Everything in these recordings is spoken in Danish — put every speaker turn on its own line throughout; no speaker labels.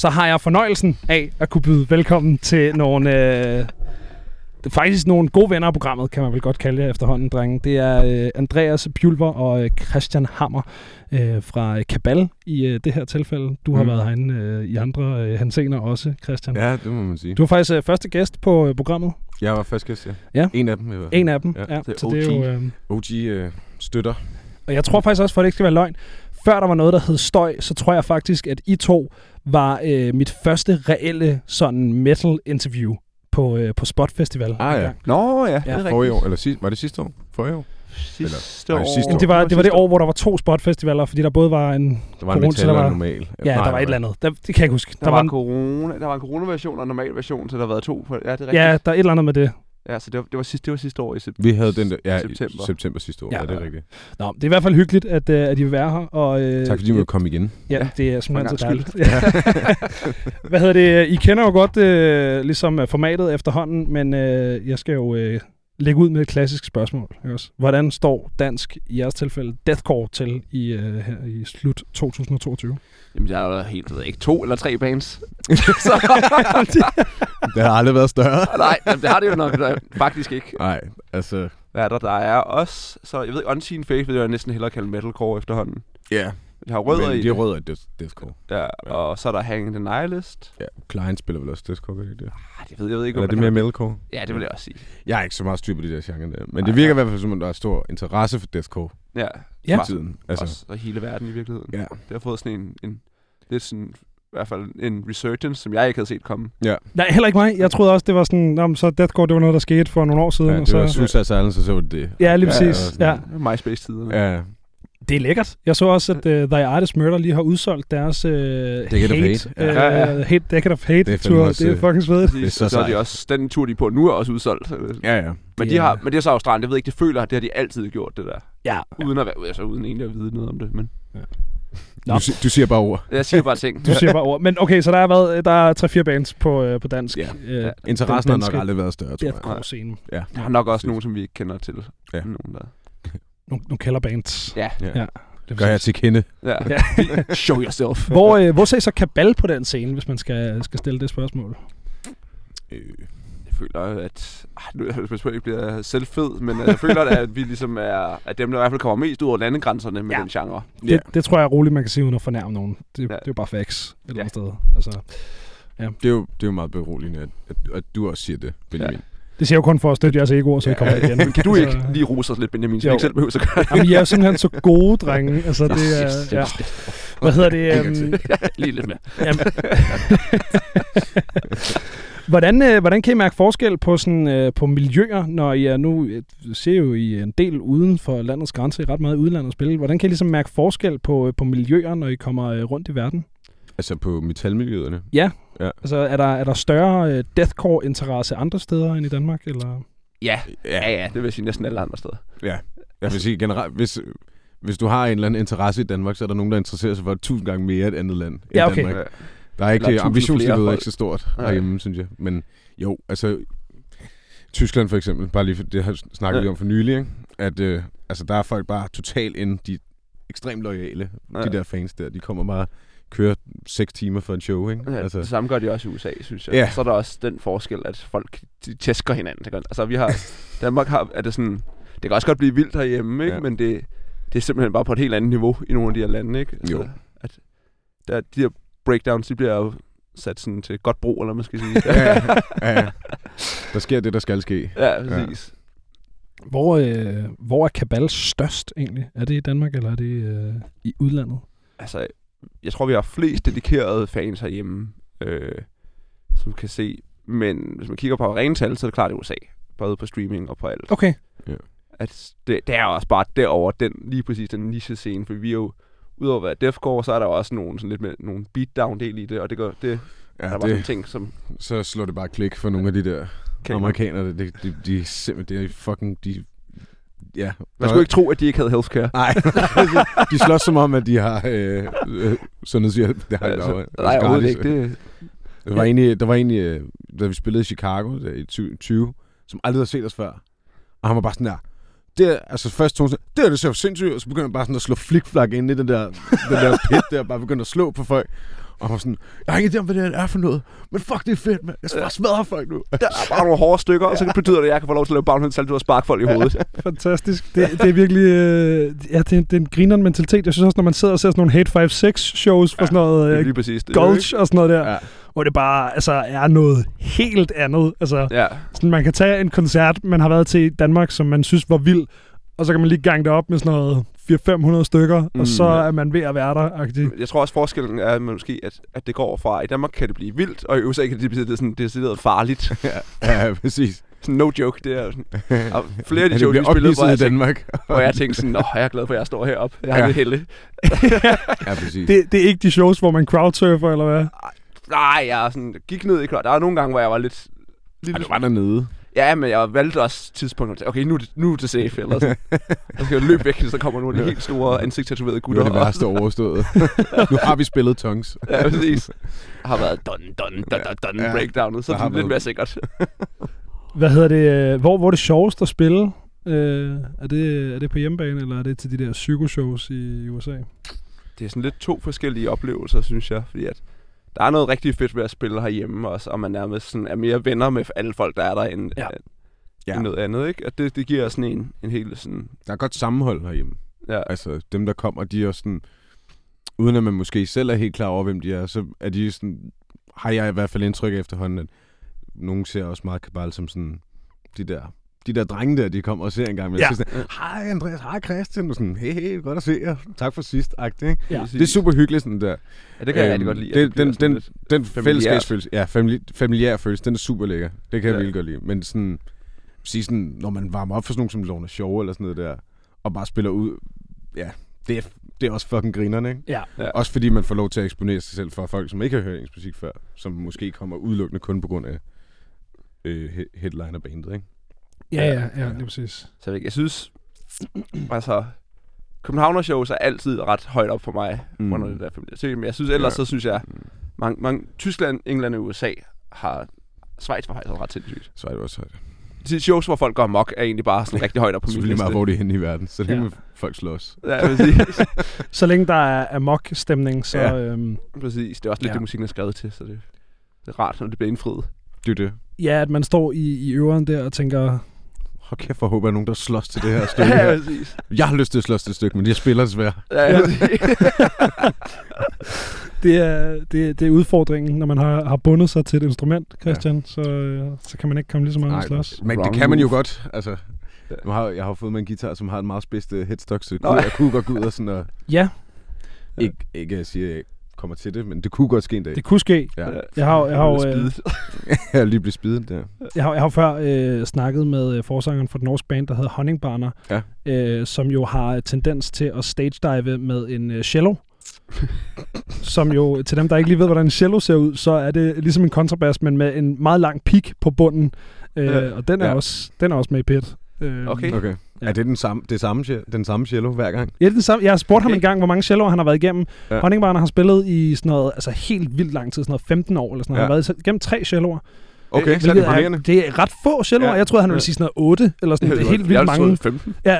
så har jeg fornøjelsen af at kunne byde velkommen til nogle... Øh, faktisk nogle gode venner af programmet, kan man vel godt kalde jer efterhånden, drenge. Det er øh, Andreas Pjulver og øh, Christian Hammer øh, fra Kabal i øh, det her tilfælde. Du har
Mm.
været herinde øh, i andre øh, hensener også, Christian.
Ja, det må man sige.
Du var faktisk øh, første gæst på øh, programmet.
Jeg var først gæst, ja.
Ja.
En af dem. i hvert fald.
En af dem.
Ja,
Ja,
det er
så det er jo,
OG.
øh,
OG øh, støtter.
og jeg tror faktisk også, for at det ikke skal være løgn, før der var noget, der hed støj, så tror jeg faktisk, at I to var øh, mit første reelle sådan metal-interview på, øh, på Spot Festival.
Ah, ja.
Nå ja,
Ja.
det er
Forrige
rigtigt.
år, eller sidste, var det sidste år? Forrige år?
Sidste
Eller- nej,
år.
sidste
Jamen, det var, det var det år, hvor der var to spotfestivaler, fordi der både var en...
Der var en
Corona,
metal
der
og
var-
en normal.
Ja,
Nej,
der var et eller andet. Der, det kan jeg ikke huske.
Der, der, var, corona, der var en coronaversion og en normal version, så der har været to. Ja, det er rigtigt.
Ja, der er et eller andet med det.
Ja så det var, det var, sidste, det var sidste år i september.
Vi havde den der, ja,
September.
september. sidste år,
Ja.
ja, det er rigtigt.
Nå, det er i hvert fald hyggeligt, at, øh, at I vil være her. Og, øh,
Tak fordi du måtte komme igen.
Ja, det er simpelthen så dejligt. Hvad hedder det? I kender jo godt øh, ligesom formatet efterhånden, men jeg skal jo lægge ud med et klassisk spørgsmål. Ikke også? Hvordan står dansk, i jeres tilfælde, deathcore til i, øh, her i slut 2022?
Jamen, der er jo helt, ved jeg ikke, to eller tre bands. så,
Det har aldrig været større.
nej, jamen, det har det jo nok da, faktisk ikke.
Nej, altså...
Hvad er der? Der er os, så jeg ved, Unseen Faith vil jeg næsten hellere kalde metalcore efterhånden.
Ja,
De har rødder
men
i
de
det.
rødder i death, deathcore.
Ja, og så er der Hang the Nihilist.
Ja, Klein spiller vel også deathcore, gør det ikke det?
Ah, det ved jeg ved ikke,
Eller er det mere metalcore?
Ja, det vil jeg også sige.
Jeg er ikke så meget styr på de der genre der. Men
Nej,
det virker i
nej.
hvert fald som, om der er stor interesse for deathcore
Ja,
Ja.
for tiden.
altså. Også og hele verden i virkeligheden.
ja.
Det har fået sådan en, en lidt sådan, i hvert fald en resurgence, som jeg ikke havde set komme.
Nej, heller ikke mig. Jeg troede også, det var sådan, men så deathcore, det var noget, der skete for nogle år siden.
ja
og
det
så,
var Suicide Silence, og så var det det.
ja, lige
Ja,
præcis.
ja,
Ja,
MySpace-tiderne.
Ja,
Det er lækkert. Jeg så også, at uh, The Artist Murder lige har udsolgt deres uh,
Decade of
hate,
Hate.
uh,
Ja, ja.
hate Decade of Hate
Det er fandme også,
det er
øh,
fucking svedigt.
Det er så
så, er de også, den tur, de er på nu, er også udsolgt.
ja, ja.
Men
Det
de
er-
har, men det er så Australien, jeg ved ikke, det føler, det har de altid gjort, det der.
Ja.
Uden at være, altså uden egentlig at vide noget om det, men
Nå.
Du, du siger bare ord.
jeg siger bare ting.
Du siger bare ord. Men okay, så der har været der er 3-4 bands på, øh, på dansk.
Ja.
Øh,
Ja.
Interessen har nok aldrig været større, tror jeg.
Deathcore-scene.
Ja.
Der har nok også nogen, som vi ikke kender til.
Ja.
Nogen der.
Nogle, nogle kælderbands.
Ja.
Ja.
Ja. Det er
Gør jeg til kende.
ja.
Ja.
Show yourself.
Hvor, øh, hvor ser I så Kabal på den scene, hvis man skal, skal stille det spørgsmål?
Øh,
Jeg føler, at... Ah, nu jeg ikke bliver selvfed, men øh, jeg føler, at vi ligesom er... At dem, der i hvert fald kommer mest ud over landegrænserne med
Ja.
den genre.
Det,
Ja.
det tror jeg er roligt, man kan sige uden at fornærme nogen. Det,
Ja.
det er jo bare facts et eller andet
Ja.
sted. Altså,
det, er jo, det er jo meget beroligende, at, at, at du også siger det, Benjamin.
Det siger jeg jo kun for at støtte jeres egoer, så I kommer igen.
Men kan du ikke
Altså,
lige rose os lidt, Benjamin, så vi ikke selv behøver at gøre det?
Jamen, I er jo simpelthen så gode, drenge. Altså, det er...
Yes,
Ja. Hvad hedder det? Øhm,
Lige lidt mere.
Jamen. hvordan, øh, hvordan kan I mærke forskel på, sådan, øh, på miljøer, når I er nu, øh, ser jo I en del uden for landets er ret meget udlandet at spille. Hvordan kan I ligesom mærke forskel på, øh, på miljøer, når I kommer øh, rundt i verden?
Altså på metalmiljøerne.
Altså, er der, er der større øh, deathcore-interesse andre steder end i Danmark? Eller?
Ja. ja, ja, det vil jeg sige næsten alle andre steder.
Ja. Jeg vil sige generelt, hvis, hvis du har en eller anden interesse i Danmark, så er der nogen, der interesserer sig for tusind gange mere et andet land end
Ja, okay.
Danmark. Der er ikke, ambitionsniveauet er ikke så stort herhjemme, synes jeg. Men jo, altså Tyskland for eksempel, bare lige for, det har snakket
Ja.
vi om for nylig, ikke? at øh, altså, der er folk bare totalt ind, de er ekstremt loyale,
Ja.
de der fans der, de kommer bare kører seks timer for en show, ikke?
Ja, altså. Det samme gør de også i USA, synes jeg.
Ja.
Så er der også den forskel, at folk de tæsker hinanden. Det Altså, vi har... Danmark har... Er det sådan... Det kan også godt blive vildt herhjemme, ikke?
Ja.
Men det, det er simpelthen bare på et helt andet niveau i nogle af de her lande, ikke? Altså,
Jo.
At der, de her breakdowns, de bliver jo sat sådan til godt brug, eller man skal sige.
ja, ja, ja. Der sker det, der skal ske.
ja, præcis.
Hvor, øh, hvor er Kabal størst egentlig? Er det i Danmark, eller er det øh, i udlandet?
Altså, jeg tror, vi har flest dedikerede fans herhjemme, øh, som kan se. Men hvis man kigger på rene tal, så er det klart i USA. Både på streaming og på alt.
Okay.
at det, det er også bare derover den lige præcis den niche scene, for vi er jo udover at være deathcore, så er der jo også nogle sådan lidt med nogle beatdown del i det, og det gør det
Ja,
ja, der var det...
det,
ting som
så slår det bare klik for nogle af de der
kan
amerikanere. Det, de, de, de, er simpelthen, det er fucking, de, ja.
Man skulle ikke tro, at de ikke havde healthcare.
Nej, de slås som om, at de har øh, øh, sundhedshjælp. Det har
Altså,
altså,
nej, overhovedet ikke. Det,
Der var egentlig, der var egentlig øh, da vi spillede i Chicago der, i 20, 20, som aldrig havde set os før. Og han var bare sådan der, det er, altså først tog det er det ser jo sindssygt, ud," og så begynder han bare sådan at slå flikflak ind i den der, den der pit der, bare begynder at slå på folk. Og han var sådan, jeg har ingen idé om, hvad det er for noget, men fuck, det er fedt, mand. Jeg skal bare smadre folk nu.
Der er bare nogle hårde stykker, og så betyder det, at jeg kan få lov til at lave bounce salto og sparke folk i hovedet.
Fantastisk. Det, det er virkelig... Øh, ja, det, er- det er en grineren mentalitet. Jeg synes også, når man sidder og ser sådan nogle Hate 5-6 shows for sådan noget øh,
lige præcis det.
Gulch og sådan noget der,
Ja.
hvor det bare altså, er noget helt andet. Altså,
Ja,
sådan, man kan tage en koncert, man har været til i Danmark, som man synes var vild, og så kan man lige gange det op med sådan noget 400-500 stykker, mm, og så
ja.
er man ved at være der. -agtig.
jeg tror også, forskellen er måske, at, at det går fra, i Danmark kan det blive vildt, og i USA kan det blive det er sådan, decideret farligt.
Ja, ja, præcis.
Sådan no joke, det er sådan. Og flere af de
Ja,
shows, vi
bliver
spillede, hvor jeg, tænkte,
Danmark.
hvor jeg tænkte sådan, Nå, jeg er glad for, at jeg står heroppe. Jeg har
Ja.
det helle.
ja, præcis.
Det, det er ikke de shows, hvor man crowdsurfer, eller hvad?
Nej, jeg er sådan, gik ned i klart. Der var nogle gange, hvor jeg var lidt...
Ej,
lidt
du var dernede.
Ja, men jeg valgte også tidspunktet okay, nu, er det- nu er det safe, eller sådan. Jeg skal løbe væk, så kommer nogle af de helt store ansigtstatoverede
Nu er
gutter.
det værste overstået. nu har vi spillet Tongues.
Ja, præcis. Jeg har været dun, dun, dun, dun, dun,
Ja.
breakdownet, så det er lidt
været-
mere sikkert.
Hvad hedder det? øh, Hvor, hvor er det sjovest at spille? Øh, er, det, er det på hjemmebane, eller er det til de der psykoshows i USA?
Det er sådan lidt to forskellige oplevelser, synes jeg, fordi at der er noget rigtig fedt ved at spille herhjemme også, og man nærmest sådan er mere venner med alle folk, der er der, end,
Ja.
ja.
Ja.
end noget andet, ikke? At det, det giver sådan en, en helt sådan...
Der er godt sammenhold herhjemme.
Ja,
Altså, dem der kommer, de er også sådan... Uden at man måske selv er helt klar over, hvem de er, så er de sådan... Har jeg i hvert fald indtryk efterhånden, at nogen ser også meget kabal som sådan... De der de der drenge der, de kommer og ser en gang. Men
Ja.
sådan, hej Andreas, hej Christian. Og sådan, hey, hey, godt at se jer. Tak for sidst, agtigt, ikke?
Ja.
Det er super hyggeligt, sådan der.
Ja, det kan jeg
Øhm,
rigtig godt lide.
det- den- den- Den fællesskabsfølelse, ja, famili- familiær følelse, den er super lækker. Det kan jeg
Ja.
virkelig godt lide. Men sådan, sige sådan, når man varmer op for sådan nogen som Lorna Show eller sådan noget der, og bare spiller ud, ja, det er, det er også fucking grinerne, ikke?
Ja.
Ja.
Også fordi man får lov til at eksponere sig selv for folk, som ikke har hørt ens musik før, som måske kommer udelukkende kun på grund af øh, he- headliner-bandet, ikke?
Ja, ja, ja, lige præcis.
Så jeg, jeg synes, altså, Københavner shows er altid ret højt op for mig, mm.
Mm.
under det der familiaritet. Men jeg synes ellers,
Ja.
så synes jeg, mange, mange, Tyskland, England og USA har Schweiz var faktisk ret sindssygt.
Så er det også højt.
De shows, hvor folk går amok, er egentlig bare sådan rigtig højt op på min
Så lige
liste.
meget, hvor det er henne i verden. Så længe
Ja.
ja. folk slås.
Ja, præcis.
Så længe der er amok-stemning, så...
Ja.
Øhm,
præcis. Det er også lidt
Ja.
ja. det, musikken er skrevet til, så det, det er rart, når det bliver indfriet.
Det er det.
ja, at man står i, i øveren der og tænker...
Hold kæft, for håber, at nogen, der slås til det her stykke her.
præcis.
Jeg har lyst til at slås til det stykke, men jeg spiller desværre.
Ja,
Ja.
ja.
Det er, det, det er udfordringen, når man har, har bundet sig til et instrument, Christian, ja. så, øh, så kan man ikke komme lige så meget og slås.
men det kan man jo godt. Altså,
Ja.
nu har, jeg har fået mig en guitar, som har en meget spidst uh, headstock, så
Nå,
kunne,
ja.
jeg kunne godt gå ud og sådan og...
Ja,
Ikke, ikke at jeg jeg kommer til det, men det kunne godt ske en dag.
det kunne ske.
Ja.
Jeg har, jeg har, øh.
Jeg lige blevet spidet der.
jeg har, jeg har før øh, snakket med øh, forsangeren for den norske band, der hedder Honningbarner,
Ja.
øh, som jo har tendens til at stage-dive med en øh, cello. som jo, til dem, der ikke lige ved, hvordan en cello ser ud, så er det ligesom en kontrabas, men med en meget lang pik på bunden. Øh,
Ja.
og den er,
Ja.
også, den er også med i pit. Øh,
Okay.
Okay.
Ja.
Er det den samme, det samme, den samme cello hver gang?
Ja, det er det samme. Jeg har spurgt ham
Okay.
en gang, hvor mange celloer han har været igennem. Ja. Honningbarner har spillet i sådan noget, altså helt vildt lang tid, sådan noget 15 år eller sådan noget.
Ja.
Han har været igennem tre celloer.
Okay, så er det imponerende.
det er ret få celloer.
Ja.
Jeg troede, han ville sige sådan noget 8, eller sådan. Det er helt
Jeg
vildt
har
mange.
troet 15.
Ja,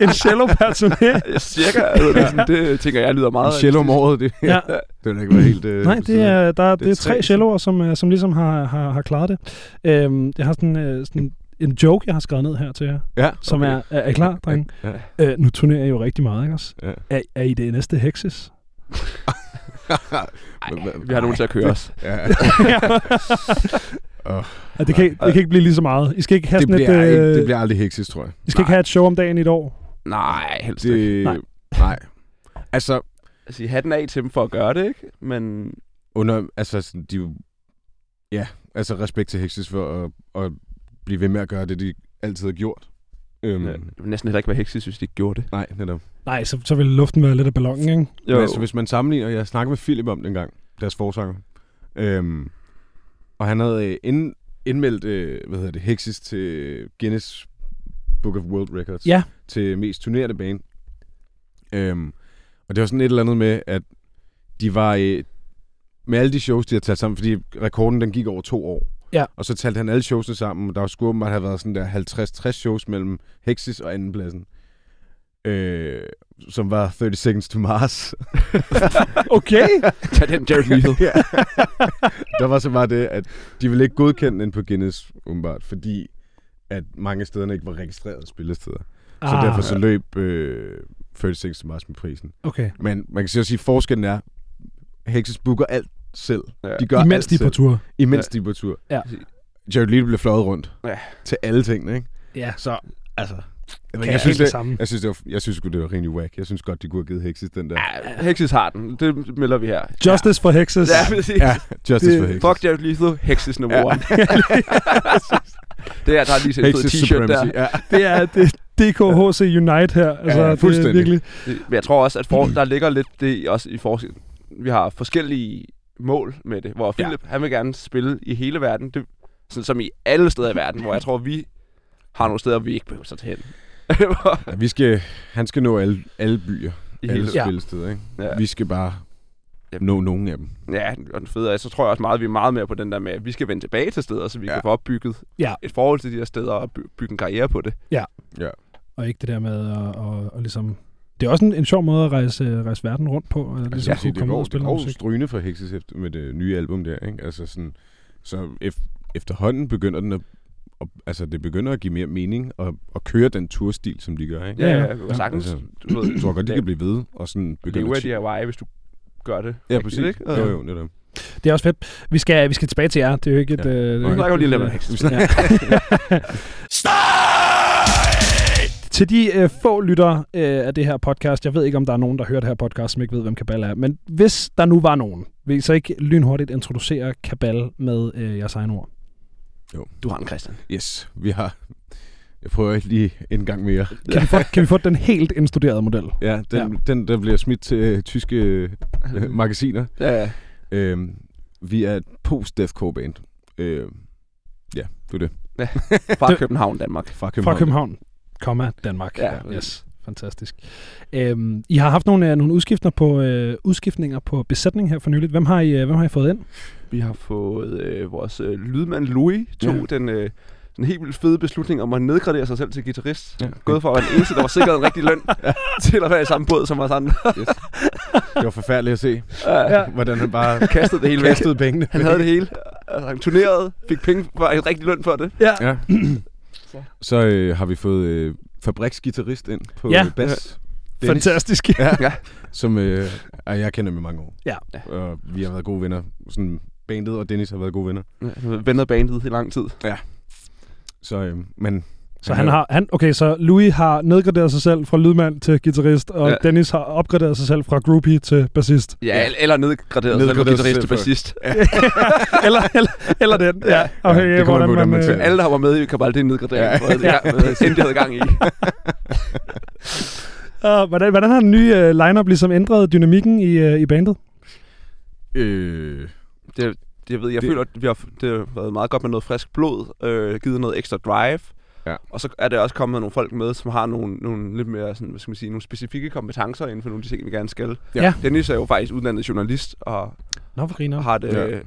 en cello per turné.
Ja, cirka. Altså, det, er sådan, det tænker jeg lyder meget...
En cello om året, det,
Ja.
det vil ikke være helt... Øh,
Nej, det er, der, det
er
er tre
tre.
celloer, som, øh, som ligesom har, har, har klaret det. Øhm, jeg har sådan, øh, sådan en joke, jeg har skrevet ned her til jer,
Ja,
som er, er, er klar, drenge.
Ja.
Øh, nu turnerer jeg jo rigtig meget, ikke også?
Ja.
Er, er I det næste Hexes?
Ej, vi har nogen til at køre os.
ja.
Ja, det, kan, ikke- det kan ikke blive lige så meget. I skal ikke have
det,
sådan
bliver
et,
ikke,
øh,
det bliver aldrig heksis, tror jeg.
I skal ikke have et show om dagen i et år.
Nej, helst det... ikke.
Nej.
nej. Altså,
Altså, hatten af til dem for at gøre det, ikke? Men
under, altså, de, ja, altså respekt til Hexis for at, at blive ved med at gøre det, de altid har gjort. Øhm,
ja, næsten heller ikke være heksis, hvis de ikke gjorde det.
Nej, netop.
Nej, så, så vil luften være lidt af ballonen, ikke?
Jo. Men altså, hvis man sammenligner, jeg snakkede med Philip om den gang, deres forsanger, øhm, og han havde øh, ind, indmeldt, øh, hvad hedder det, Hexis til Guinness Book of World Records,
Ja.
til mest turnerende bane. Øhm, og det var sådan et eller andet med, at de var, øh, med alle de shows, de har talt sammen, fordi rekorden den gik over to år.
Ja.
Og så talte han alle showsene sammen, og der skulle åbenbart have været sådan der 50-60 shows mellem Hexis og andenpladsen. øh, som var 30 Seconds to Mars.
Okay.
Tag den, Jared Lethal.
ja. Der var så bare det, at de ville ikke godkende den på Guinness, umiddelbart, fordi at mange af stederne ikke var registreret spillesteder. Så
Ah,
derfor så løb øh, 30 Seconds to Mars med prisen.
Okay.
Men man kan så sige, at forskellen er, Hexes booker alt selv.
Ja.
De gør
Imens
alt
de er på
selv.
tur.
Imens de er på tur.
Ja.
Jared Leto bliver fløjet rundt
Ja.
til alle tingene, ikke?
Ja.
Så, altså... Jeg, ved
Kan
ikke, jeg, synes,
det
det,
samme.
jeg synes, det var, jeg synes det var rimelig whack. Jeg synes godt, de kunne have givet Hexes den der.
Ja, Hexes har den. Det melder vi her.
Justice for Hexes.
Ja, præcis.
Ja, Justice
Det-
for Hexes.
Fuck Jared Lethal, Hexes nummer
Ja.
one. det er, der har lige set en fed t-shirt der.
Supremacy. Ja.
Det er det DKHC Unite her. Altså, det er
fuldstændig.
virkelig...
Det- Men jeg tror også, at for, der ligger lidt det også i forskel. Vi har forskellige mål med det, hvor Philip, han vil gerne spille i hele verden, det, sådan som i alle steder i verden, hvor jeg tror, vi har nogle steder, vi ikke behøver at tage hen.
Ja, vi skal, han skal nå alle, alle byer,
I
alle
hele,
Ja.
spillesteder, ikke?
Ja.
Vi skal bare
Ja.
nå nogen af dem.
ja, og den fede er, så tror jeg også meget, at vi er meget mere på den der med, at vi skal vende tilbage til steder, så vi
Ja.
ja. kan få opbygget
Ja.
et forhold til de her steder og by- bygge en karriere på det.
Og ikke det der med at, at, at ligesom... Det er også en, en sjov måde at rejse, rejse verden rundt på. Og
Altså,
ligesom
ja,
kunne
det,
komme ud
går,
og
det går
musik.
strygende for Hexes efter, med det nye album der, ikke? Altså sådan, så ef- efterhånden begynder den at, at, altså det begynder at give mere mening at, at køre den turstil, som de gør, ikke?
Ja,
Ja,
ja.
ja, ja. sagtens.
Altså,
du ved,
Jeg tror godt, de kan blive ved og sådan begynde
leve af
at...
DIY, hvis du gør det.
Ja, præcis.
Ikke?
Jo, jo, netop.
Det er også fedt. Vi skal, vi skal tilbage til jer. Det er jo ikke et...
Ja.
øh, det er jo
snakker vi
ikke
lige lidt
øh,
om Hexes.
Ja. Til de øh, få lyttere øh, af det her podcast, jeg ved ikke, om der er nogen, der hører det her podcast, som ikke ved, hvem Kabal er, men hvis der nu var nogen, vil I så ikke lynhurtigt introducere Kabal med øh, jeres egen ord?
Du har den, Christian.
Yes, vi har... Jeg prøver ikke lige en gang mere.
Kan, vi, få, kan vi få den helt indstuderede model?
Ja, den, ja. den der bliver smidt til øh, tyske øh, magasiner.
Ja, ja.
Øhm, vi er et post-deathcore band. Øh, ja, det er det.
Fra
Det-
København, Danmark.
Fra København.
Fra København, komma Danmark.
Ja.
yes. Fantastisk. Øhm, I har haft nogle, øh, nogle udskiftninger på, øh, udskiftninger på besætning her for nyligt. Hvem har I, øh, hvem har I fået ind?
Vi har fået øh, vores øh, lydmand Louis tog
Ja.
ja. den øh, en helt vildt fede beslutning om at nedgradere sig selv til guitarist.
Ja.
Ja. Gået for at være den eneste, der var sikret en rigtig løn, til at være i samme båd som os andre.
Yes. Det var forfærdeligt at se,
Ja.
Ja.
hvordan han bare
Kastede det hele væk.
kastede pengene.
Han havde det hele. Altså, han turnerede, fik penge for en rigtig løn for det.
Ja.
Ja. Så øh, har vi fået øh, fabriksgitarrist ind på
Ja.
ja. bas.
Fantastisk.
Ja.
Ja.
Som øh, jeg kender med mange år.
Ja.
Og vi har været gode venner. Sådan, bandet og Dennis har været gode venner.
Ja, vendet bandet i lang tid.
Så, øh, men
Så han har, han, okay, så Louis har nedgraderet sig selv fra lydmand til guitarist, og ja.
Ja.
Dennis har opgraderet sig selv fra groupie til bassist.
Ja, ja. eller nedgraderet,
Nedgraderet
sig
sig
selv
selv
til
for-
bassist.
eller, eller, eller den, ja. Okay,
Ja,
ja,
det hvordan man ser
Alle, der var med i Kabal, det er nedgradering.
Ja.
Ja. Det, ja. Inden de havde gang i.
Uh, hvordan, hvordan har den nye uh, lineup ligesom ændret dynamikken i, uh, i bandet?
øh,
Det, det, jeg ved, jeg
det,
føler, at vi har, det har været meget godt med noget frisk blod, øh, givet noget ekstra drive.
Ja.
Og så er der også kommet nogle folk med, som har nogle, nogle lidt mere, sådan, hvad skal man sige, nogle specifikke kompetencer inden for nogle af de ting, vi gerne skal.
Ja. Ja.
Dennis er jo faktisk uddannet journalist, og,
Nå,
og har et
Ja.
øh,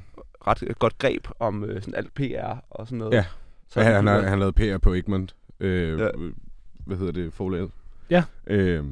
ret godt greb om øh, sådan alt PR og sådan noget.
Ja.
Så
han, han, har,
han,
lavede PR på Egmont. Øh,
Ja.
ja. Hvad hedder det? Forlaget.
Ja.
Øh,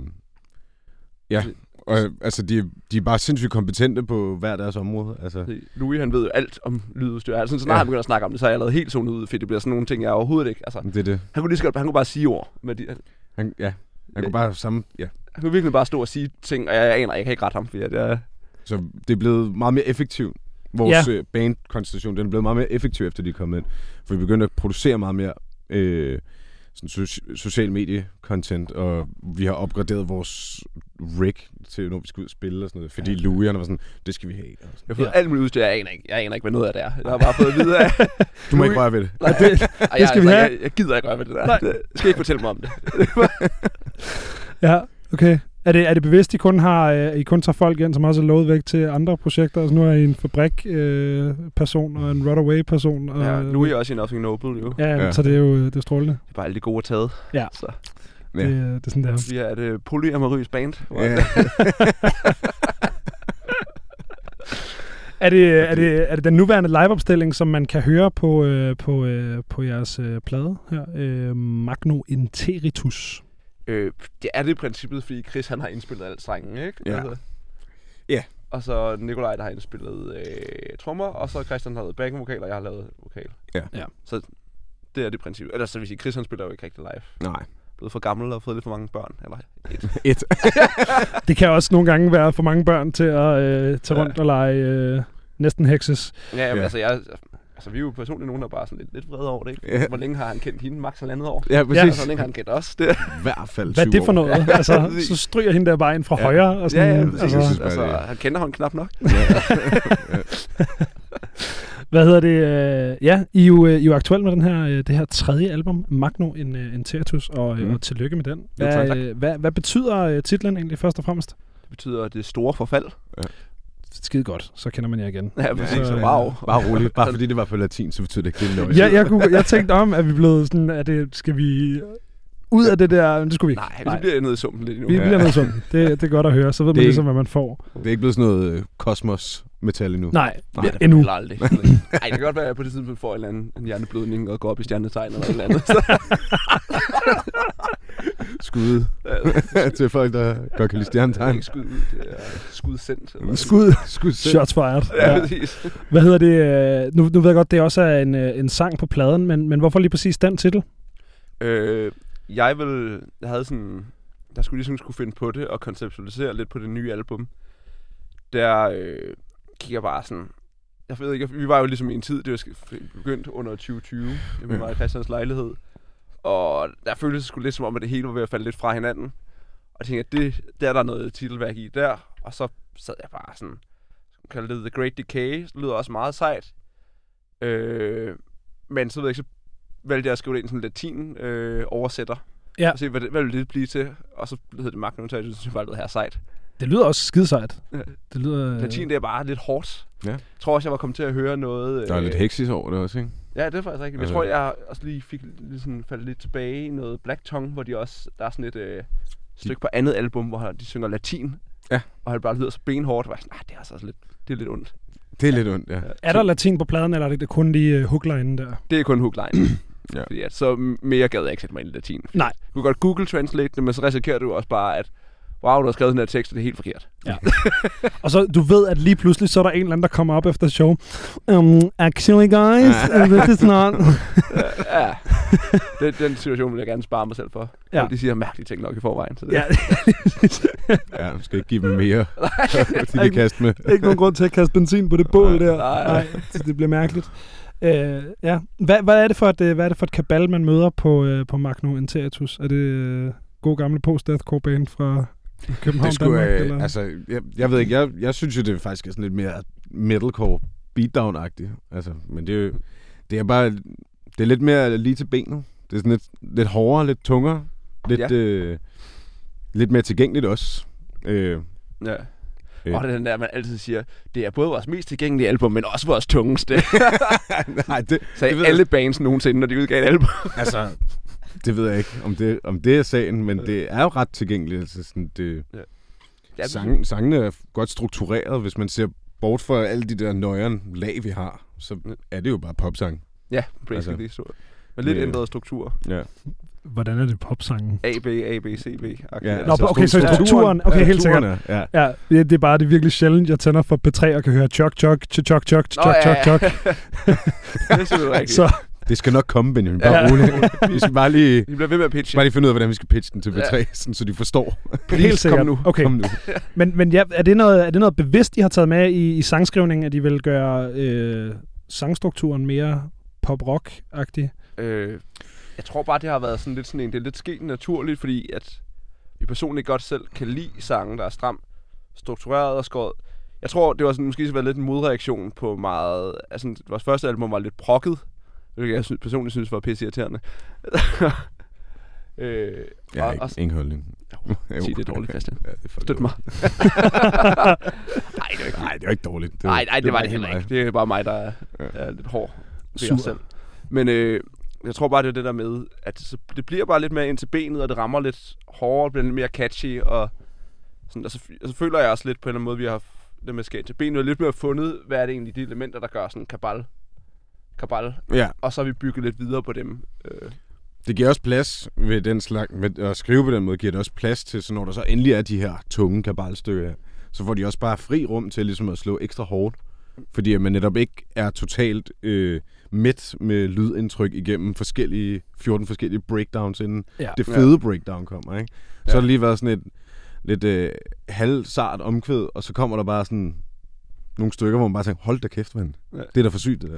ja. Og altså, de, de er bare sindssygt kompetente på hver deres område. Altså,
Louis, han ved jo alt om lydudstyr. Altså, så snart
Ja.
han begynder at snakke om det, så er jeg allerede helt zonet ud, fordi det bliver sådan nogle ting, jeg overhovedet ikke... Altså,
det er det.
han kunne lige så godt, han kunne bare sige ord. Med de,
Han, ja. Han kunne bare sammen... Ja.
han kunne virkelig bare stå og sige ting, og jeg, jeg aner, jeg kan ikke rette ham, fordi det er...
Så det er blevet meget mere effektivt. Vores ja. bandkonstellation, den er blevet meget mere effektiv, efter de er kommet ind. For vi begyndte at producere meget mere øh, sådan so- social medie-content, og vi har opgraderet vores rig til, når vi skal ud og spille og sådan noget. Fordi
Ja.
Louis, han var sådan, det skal vi have.
Jeg har fået
Ja.
alt muligt udstyr, jeg aner ikke. Jeg aner ikke, hvad noget af det er. Jeg har bare fået at vide af...
Du må ikke røre ved det.
Nej,
det- det skal vi have.
Jeg, jeg gider ikke røre ved det der.
Nej.
Det, skal ikke fortælle mig om det.
Ja, okay. Er det, er det bevidst, I kun, har, øh, I kun tager folk ind, som også er lovet væk til andre projekter? Altså nu er I en fabrik-person og en Runaway-person. Og,
Ja, Louis er også i Nothing Noble, jo.
Ja, ja, så det er jo det er strålende.
Det er bare alle de gode taget.
Ja.
Så
Ja.
Det, øh, det er sådan, det er.
vi er et øh, polyamorøs band.
Ja.
Er det, er, det, er det den nuværende liveopstilling, som man kan høre på, øh, på, øh, på jeres øh, plade her? Øh, Magno Interitus.
Øh, det er det i princippet, fordi Chris han har indspillet alt strengen, ikke?
Ja.
Altså.
Ja.
Og så Nikolaj, der har indspillet øh, trommer, og så Christian har lavet backing vokal, og jeg har lavet vokal.
Ja.
Ja.
Så det er det princip. Ellers så vil sige, Chris han spiller jo ikke rigtig live.
Nej.
Blevet for gammel og fået lidt for mange børn. Eller et.
Et.
Det kan også nogle gange være for mange børn til at øh, tage
Ja.
rundt og lege øh, næsten hekses.
Ja, jamen,
Ja.
altså, jeg, altså, vi er jo personligt nogen, der er bare sådan lidt, lidt vrede over det, ikke?
Ja.
Hvor længe har han kendt hende? Max halvandet år?
Ja,
Og
præcis.
så længe har han kendt os. Det,
I hvert fald
Hvad er det for noget?
Ja,
altså, så stryger hende der bare ind fra
Ja.
højre. Og
ja,
sådan,
ja,
Jeg
præcis.
synes
altså,
bare,
altså, han kender ham knap nok.
hvad hedder det? Øh, ja, I er jo, øh, I er jo aktuelt med den her, øh, det her tredje album, Magno en, øh, en Tertus, og, mm. Og tillykke med den.
Jo,
Hvad,
tak, tak.
øh, hvad, hvad betyder titlen egentlig først og fremmest?
Det betyder det store forfald.
Skide godt, så kender man jer igen.
Ja, præcis.
så,
Så,
øh,
wow.
Bare roligt. Bare fordi det var på latin, så betyder det ikke, det noget.
Ja, jeg, kunne, jeg tænkte om, at vi blev sådan, at det, skal vi ud af det der, men det skulle vi ikke.
Nej, vi bliver nede i sumpen lidt endnu.
Vi
Ja.
bliver nødt sådan. Det, det er godt at høre, så ved man
Det er
ligesom, hvad man får.
Det er ikke blevet sådan noget øh, kosmos metal endnu.
Nej,
Nej, det
endnu.
Nej, det kan godt være, at jeg på det tidspunkt får en eller anden en hjerneblødning og går op i stjernetegn eller et eller andet.
Skud til folk, der godt kan lide
er
stjernetegn.
ikke skud ud, det er skud sendt. Eller
Skud, skud selv.
Shots fired.
Ja,
Ja.
præcis.
Hvad hedder det? øh, Nu, nu ved jeg godt, det også er en, øh, en sang på pladen, men, men hvorfor lige præcis den titel?
Øh, jeg vil, jeg havde sådan, der skulle ligesom skulle finde på det og konceptualisere lidt på det nye album. Der øh, kigger jeg bare sådan, jeg ved ikke, vi var jo ligesom i en tid, det var begyndt under 2020, det var i Christians lejlighed. Og der føltes det sgu lidt som om, at det hele var ved at falde lidt fra hinanden. Og jeg tænkte, at det, der er der noget titelværk i der. Og så sad jeg bare sådan, kaldte det The Great Decay, det lyder også meget sejt. Øh, men så ved jeg ikke, så valgte jeg at skrive det ind i sådan en latin øh, oversætter.
Ja.
Og se, hvad, det, hvad ville det blive til? Og så hed det Magno Notatus, så synes jeg bare, det her sejt.
Det lyder også skide sejt.
Ja.
Det lyder...
Latin, det er bare lidt hårdt.
Ja.
Jeg tror også, jeg var kommet til at høre noget...
Der er
øh,
lidt heksis over det også, ikke?
Ja, det er faktisk rigtigt. Jeg
Altså-
tror, jeg også lige fik lidt sådan, faldet lidt tilbage i noget Black Tongue, hvor de også, der er sådan et øh, stykke på andet album, hvor de synger latin.
Ja.
Og det bare lyder så benhårdt. Og jeg sådan, "Ah, det er altså også lidt, det er lidt ondt.
Det er lidt ondt, ja.
Er der latin på pladen, eller er det kun lige uh, hookline der?
Det er kun hookline.
Ja.
Fordi at, så mere gad jeg ikke sætte mig ind i latin.
Nej.
Du kan godt Google Translate det, men så risikerer du også bare, at wow, du har skrevet den her tekst, og det er helt forkert.
Og så du ved, at lige pludselig, så er der en eller anden, der kommer op efter show. Um, actually guys, uh, this is not...
ja. Den, den situation vil jeg gerne spare mig selv for.
Ja.
Ja. De siger mærkelige ting nok i forvejen. Så det,
ja,
Ja, du skal ikke give dem mere, de kan kaste med.
ikke nogen grund til at kaste benzin på det bål der.
Nej.
Nej, det bliver mærkeligt. Øh, ja. Hvad, hvad, er det for et, øh, hvad er det for et kabal, man møder på, øh, på Magno Interitus? Er det øh, god gamle post-deathcore band fra København,
Det skulle,
Danmark?
øh,
eller?
altså, jeg, jeg ved ikke, jeg, jeg synes jo, det er faktisk er sådan lidt mere metalcore beatdown-agtigt. Altså, men det er jo, det er bare, det er lidt mere lige til benet. Det er sådan lidt, lidt hårdere, lidt tungere, lidt,
Ja.
øh, lidt mere tilgængeligt også. Øh,
ja.
Øh.
Og det er den der, man altid siger, det er både vores mest tilgængelige album, men også vores tungeste.
nej, det,
Sagde
det ved
alle bands nogensinde, når de udgav et album.
altså, det ved jeg ikke, om det, om det er sagen, men det er jo ret tilgængeligt. Altså, sådan, det,
Ja,
Sang, sangene er godt struktureret, hvis man ser bort fra alle de der nøjeren lag, vi har, så er det jo bare popsang.
Ja, basically. Altså, så. Med lidt
det-
ændret struktur.
Ja.
Hvordan er det popsangen?
A, B, A, B, C, B.
Ja,
Nå, okay, så strukturen- okay, helt sikkert.
Er, ja.
Ja, det, det er bare det er virkelig sjældent, jeg tænder for P3 og kan høre chok, chok, chok, chok, chok, chok, chok, chok.
det er rigtigt.
Så
Det skal nok komme, Benjamin. Bare
Ja.
ja. roligt. Vi skal bare lige,
Vi bliver ved med at pitche.
bare lige finde ud af, hvordan vi skal pitche den til
Ja.
B3, sådan, så de forstår.
helt sikkert.
kom nu.
Okay.
Kom nu.
Men, men ja, er, det noget, er det noget bevidst, de har taget med i, i sangskrivningen, at de vil gøre øh, sangstrukturen mere pop-rock-agtig?
Øh, jeg tror bare, det har været sådan lidt sådan en, det er lidt sket naturligt, fordi at vi personligt godt selv kan lide sange, der er stram, struktureret og skåret. Jeg tror, det var sådan, måske været lidt en modreaktion på meget... Altså, vores første album var lidt prokket, hvilket jeg synes, personligt synes var pisse irriterende. øh,
Jeg har ikke,
og,
ingen holdning.
Jo,
Jo.
sig det er dårligt, Christian.
Ja, det er
Støt mig. Nej, det er ikke
Nej, det jo ikke dårligt. Det,
Nej, nej, det, det var det
bare
heller ikke. Det er bare mig, der er,
Ja.
er lidt hård ved
Sur.
selv. Men øh, jeg tror bare, det er det der med, at så, det bliver bare lidt mere ind til benet, og det rammer lidt hårdere, bliver lidt mere catchy, og, sådan, og, så, og så føler jeg også lidt på en eller anden måde, vi har det med skæt til benet, og lidt mere fundet, hvad er det egentlig de elementer, der gør sådan kabal. Kabal.
Ja,
Og så har vi bygget lidt videre på dem. Øh,
Det giver også plads ved den slags, ved at skrive på den måde, giver det også plads til, så når der så endelig er de her tunge kabalstykker, så får de også bare fri rum til ligesom at slå ekstra hårdt. Fordi at man netop ikke er totalt øh, midt med lydindtryk igennem forskellige, 14 forskellige breakdowns, inden
Ja.
det fede breakdown kommer, ikke? Så
Ja.
har det lige været sådan et lidt øh, halvsart omkvæd, og så kommer der bare sådan nogle stykker, hvor man bare tænker, hold da kæft, mand.
Ja.
Det er da for sygt, det der.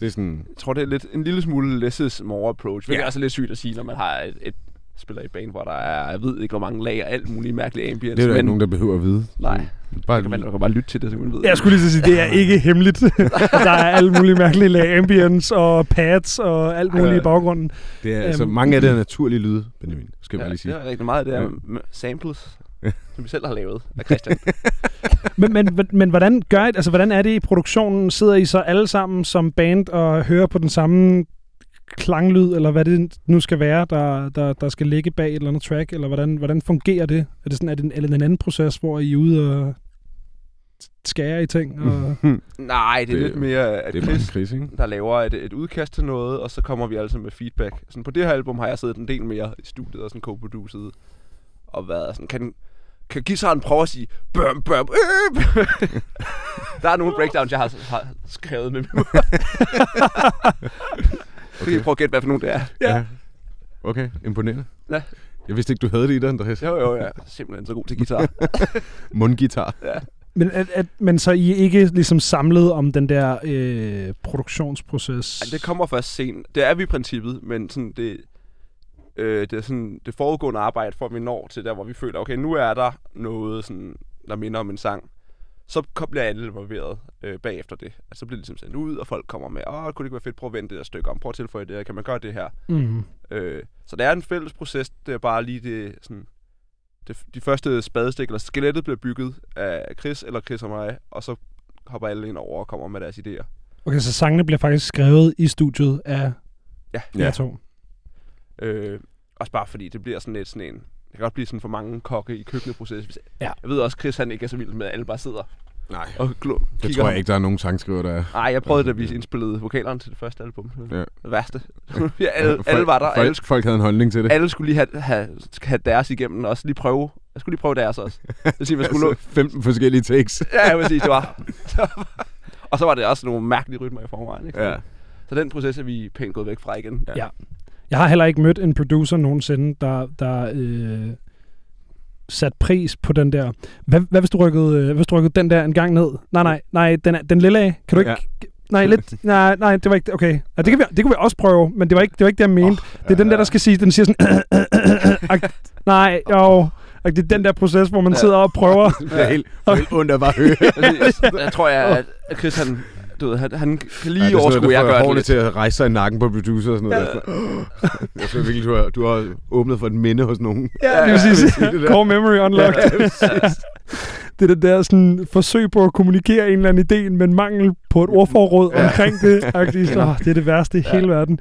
Det er sådan...
Jeg tror, det er lidt, en lille smule less is more approach. Hvilket
Ja.
er også lidt sygt at sige, når man har et, et spiller i bane, hvor der er, jeg ved ikke, hvor mange lag og alt muligt mærkeligt ambience.
Det er der
men,
ikke nogen, der behøver at vide.
Nej,
Bare,
kan man, man kan bare lytte til det, så kan man vide.
Jeg skulle lige så sige, det er ikke hemmeligt. der er alle mulige mærkelige lag, ambience og pads og alt muligt
Ja.
i baggrunden.
det er, altså,
Øhm.
mange af det er naturlige lyde, Benjamin, skal jeg
ja,
bare lige sige.
det er rigtig meget af det er
Ja.
samples, som vi selv har lavet af Christian.
Men, men, men hvordan gør I, altså, hvordan er det i produktionen? Sidder I så alle sammen som band og hører på den samme klanglyd, eller hvad det nu skal være, der, der, der skal ligge bag et eller andet track, eller hvordan, hvordan fungerer det? Er det sådan, er det en, eller en anden proces, hvor I er ude og skærer i ting? Og...
Nej, det er
Det-
lidt mere, at
Det er
Chris,
krise, ikke?
der laver et, et udkast til noget, og så kommer vi altså med feedback. Sådan, på det her album har jeg siddet en del mere i studiet og sådan co-produceret, og været sådan, kan, kan guitaren prøve at sige, bøm, bøm, øh, Der er nogle breakdowns, jeg har, har skrevet med min Så kan I prøve at gætte, hvad for nogle det er.
Ja. Okay, imponerende.
Ja.
Jeg vidste ikke, du havde det i dig, Andreas.
Jo, jo, ja. Simpelthen så god til guitar.
Mundgitar.
Ja.
Men, at, at, men så I er ikke ligesom samlet om den der øh, produktionsproces?
Ej, det kommer først sent. Det er vi i princippet, men sådan det, øh, det er sådan det foregående arbejde, for at vi når til der, hvor vi føler, okay, nu er der noget, sådan, der minder om en sang. Så bliver alle involveret øh, bagefter det. Altså, så bliver det ligesom sendt ud, og folk kommer med, åh, kunne det ikke være fedt, prøv at vente det der stykke om, prøv at tilføje det her, kan man gøre det her?
Mm.
Øh, så det er en fælles proces, det er bare lige det, sådan, det, de første spadestik, eller skelettet bliver bygget af Chris eller Chris og mig, og så hopper alle ind over og kommer med deres idéer.
Okay, så sangene bliver faktisk skrevet i studiet af
Ja.
jer to.
Øh, også bare fordi det bliver sådan lidt sådan en... Det kan godt blive sådan for mange kokke i køkkenproces. Hvis-
Ja.
Jeg ved også, Chris han ikke er så vild med, at alle bare sidder
Nej.
og glo-
Det
kigger
tror jeg
ham.
ikke, der er nogen sangskriver, der er.
Nej, jeg prøvede, da vi indspillede vokalerne til det første album.
Ja.
Det værste. ja, alle,
Folk-
alle var der. Alle,
Folk, folk havde en holdning til det.
alle skulle lige have, have, have deres igennem, og også lige prøve. Jeg skulle lige prøve deres også. Det vil sige, man skulle.
Altså, 15 forskellige takes.
Ja, jeg vil sige, det var... og så var det også nogle mærkelige rytmer i forvejen. Ikke?
Ja.
Så den proces er vi pænt gået væk fra igen.
Ja. Jeg har heller ikke mødt en producer nogensinde, der, der øh, sat pris på den der. Hvad, hvad hvis du rykkede, øh, hvis du rykkede den der en gang ned? Nej, nej, nej, den, er, den lille af. Kan du ikke...
Ja.
Nej, lidt. Nej, nej, det var ikke... Okay. Ja, det, kan vi, det kunne vi også prøve, men det var ikke det, var ikke det jeg mente. Oh, det er den der, der skal sige... Den siger sådan... Ag- nej, jo... Ag- Det er den der proces, hvor man
Ja.
sidder og prøver...
Det er helt, helt ondt at bare høre.
Jeg tror, jeg, at at Chris, han, du ved, han, han kan lige
Ja,
ja, overskue, jeg gør det lidt.
til at rejse sig i nakken på producer og sådan noget. Ja. Jeg tror virkelig, du har, du har åbnet for et minde hos nogen.
Ja,
Ja,
lige
ja,
præcis. Core memory unlocked. det er det der sådan, forsøg på at kommunikere en eller anden idé, men mangel på et ordforråd ja. omkring det. Agtigt. Oh, det er det værste i
Ja.
hele verden.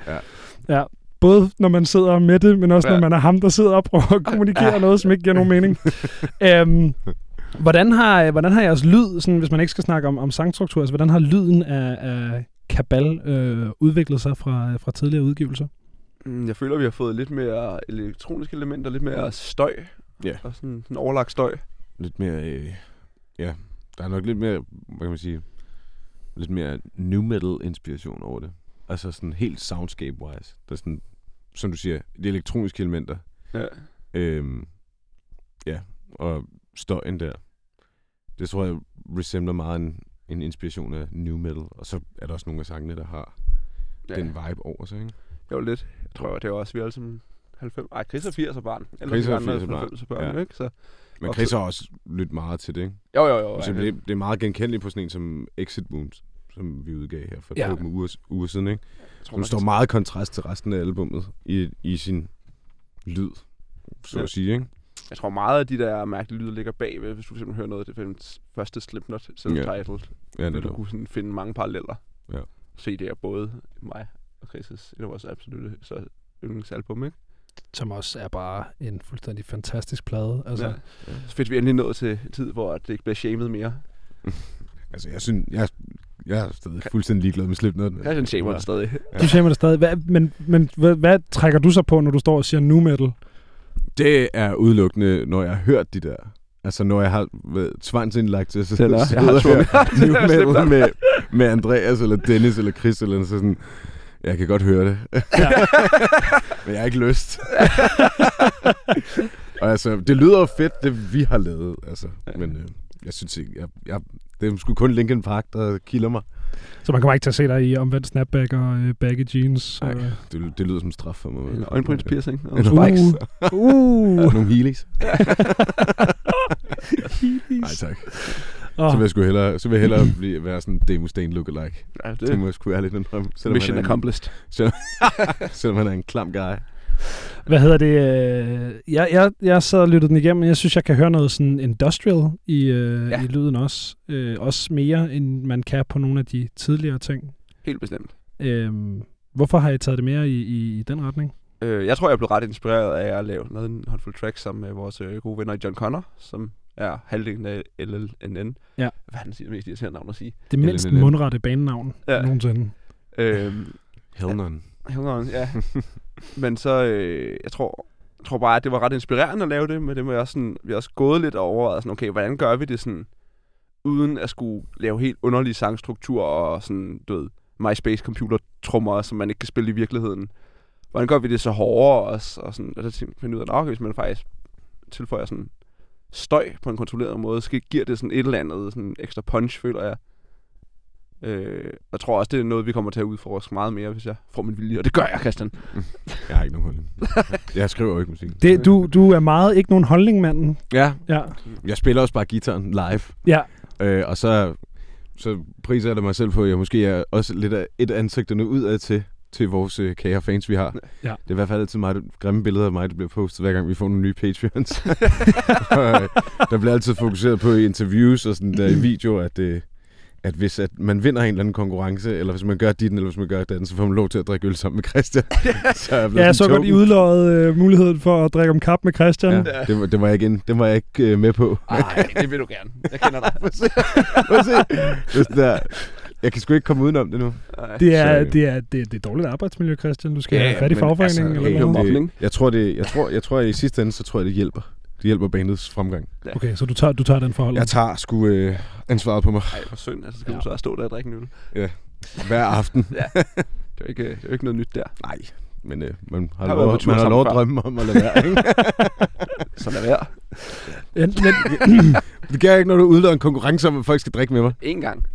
Ja.
ja. Både når man sidder med det, men også ja.
Ja.
når man er ham, der sidder og prøver at kommunikere ja.
Ja.
noget, som ikke giver nogen mening. øhm, hvordan, har, hvordan har jeres lyd, sådan, hvis man ikke skal snakke om, om sangstruktur, altså, hvordan har lyden af, af Kabal øh, udviklet sig fra, fra tidligere udgivelser?
Mm, Jeg føler, vi har fået lidt mere elektroniske elementer, lidt mere støj.
Ja.
Og sådan en overlagt støj.
Lidt mere, øh, ja, der er nok lidt mere, hvad kan man sige, lidt mere new metal inspiration over det. Altså sådan helt soundscape-wise. Der er sådan, som du siger, de elektroniske elementer.
Ja.
Øhm, ja, og støjen der. Det tror jeg resembler meget en, en inspiration af new metal. Og så er der også nogle af sangene, der har
ja.
den vibe over sig, ikke?
Var lidt. Jeg tror, det var også, vi er alle sammen 90... Ej, Chris er 80 barn. Eller
Chris er
andre
80'er barn.
90 børn,
Ja.
ikke? Så,
Men
Og
Chris har også lyttet meget til det, ikke?
jo, jo, jo.
Så
ja,
det, det er meget genkendeligt på sådan en som Exit Wounds, som vi udgav her for
Ja.
ja. uger, uger siden, ikke?
jeg tror,
Som står meget i kontrast til resten af albummet i, i sin lyd, så
Ja.
at sige, ikke?
Jeg tror meget af de der mærkelige lyde ligger bagved, hvis du simpelthen hører noget af det første Slipknot self-titled.
Ja,
vil du
netop.
kunne sådan finde mange paralleller.
Ja.
Se det er både mig og Chris' et af vores absolutte så yndlingsalbum, ikke?
Som også er bare en fuldstændig fantastisk plade. Altså,
ja. Så fedt, vi endelig nået til en tid, hvor det ikke bliver shamed mere.
Altså, jeg synes, jeg Jeg er stadig fuldstændig ligeglad med Slipknot.
Christian shamer det stadig.
Du shamer det stadig. Hvad, men men hvad, hvad trækker du så på, når du står og siger nu metal?
Det er udelukkende, når jeg har hørt de der. Altså, når jeg har været tvangsindlagt til at sidde
Eller,
sidde
jeg har
metal med, med Andreas, eller Dennis, eller Chris, eller så sådan... Jeg kan godt høre det.
Ja.
Men jeg har ikke lyst. og altså, det lyder jo fedt, det vi har lavet. Altså. Men øh, jeg synes ikke... Jeg, jeg, det er sgu kun Linkin Park, der kilder mig.
Så man kommer ikke til at se dig i omvendt snapback og øh, baggy jeans.
Nej.
Og,
Det, det lyder som straf for mig.
En øjenbrynspiercing og
Eller
spikes.
uh,
Og nogle heelys. Nej, tak.
oh,
Så vil jeg, sgu hellere, så vil jeg hellere blive, være sådan en Demo Stain lookalike.
Ja,
Det,
det er
må jeg sgu ærligt indrømme. Selvom
mission
han er en,
accomplished.
selvom han er en klam guy.
Hvad hedder det? øh, Jeg, jeg, jeg sad og lyttede den igennem, og jeg synes, jeg kan høre noget sådan industrial i, øh,
Ja.
i lyden også. Øh, også mere, end man kan på nogle af de tidligere ting.
Helt bestemt.
Øhm, hvorfor har I taget det mere i, i, i den retning?
Øh, jeg tror, jeg blev ret inspireret af at lave noget en håndfuld tracks sammen med vores øh, gode venner John Connor, som er halvdelen af LLNN.
Ja.
Hvad er den siger, mest irriterende navn at sige?
Det mindst mundrette banenavn
Ja.
nogensinde.
Øhm,
Hell none.
Hold on, ja. Men så, øh, jeg tror, jeg tror bare, at det var ret inspirerende at lave det, men det med også sådan, vi har også gået lidt over, og sådan, okay, hvordan gør vi det sådan, uden at skulle lave helt underlige sangstruktur og sådan, du ved, MySpace computer trommer, som man ikke kan spille i virkeligheden. Hvordan gør vi det så hårdere også, og sådan, og så tænkte jeg, finde ud af, okay, hvis man faktisk tilføjer sådan støj på en kontrolleret måde, så giver det sådan et eller andet sådan ekstra punch, føler jeg. Øh, jeg tror også, det er noget, vi kommer til at udforske meget mere, hvis jeg får min vilje. Og det gør jeg, Christian.
Jeg har ikke nogen holdning. Jeg skriver jo ikke musik.
Det, du, du er meget ikke nogen holdning, manden.
Ja,
Ja.
jeg spiller også bare gitaren live.
Ja.
Øh, og så, så priser jeg det mig selv på, at jeg måske er også lidt af et ansigterne udad til, til vores øh, kære fans, vi har.
Ja.
Det er i hvert fald altid meget grimme billeder af mig, der bliver postet, hver gang vi får nogle nye Patreons. Og, øh, der bliver altid fokuseret på i interviews og sådan der i video, at, øh, at hvis at man vinder en eller anden konkurrence, eller hvis man gør dit, eller hvis man gør den, så får man lov til at drikke øl sammen med Christian. så jeg er
Ja, jeg så
sådan
godt, I udløjet øh, muligheden for at drikke om kap med Christian.
Ja, det, var, det var jeg ikke, det var jeg ikke øh, med på.
Nej, det vil du gerne. Jeg kender dig.
Prøv at se. Prøv at se. Er der. Jeg kan sgu ikke komme udenom det nu.
Det er,
Så,
det, er, det, er, det er dårligt arbejdsmiljø, Christian. Du skal
Ja,
have fat i
men
fagforeningen.
altså,
eller
hey,
noget.
mobning.
Jeg tror, det, jeg, tror, jeg tror, at i sidste ende, så tror jeg, det hjælper. Det hjælper bandets fremgang.
Okay, så du tager, du tager den forhold.
Jeg tager sgu øh, ansvaret på mig
Ej, hvor synd. Altså, skal
Ja.
du så stå der og drikke en øl?
hver aften.
Det er jo ikke, det er jo ikke noget nyt der.
Nej, men øh, man har,
Har
lov, man har lov at drømme om at lade være. Ikke?
Så lad være.
Ja, men,
det gør jeg ikke, når du udlader en konkurrence om, at folk skal drikke med mig.
En gang.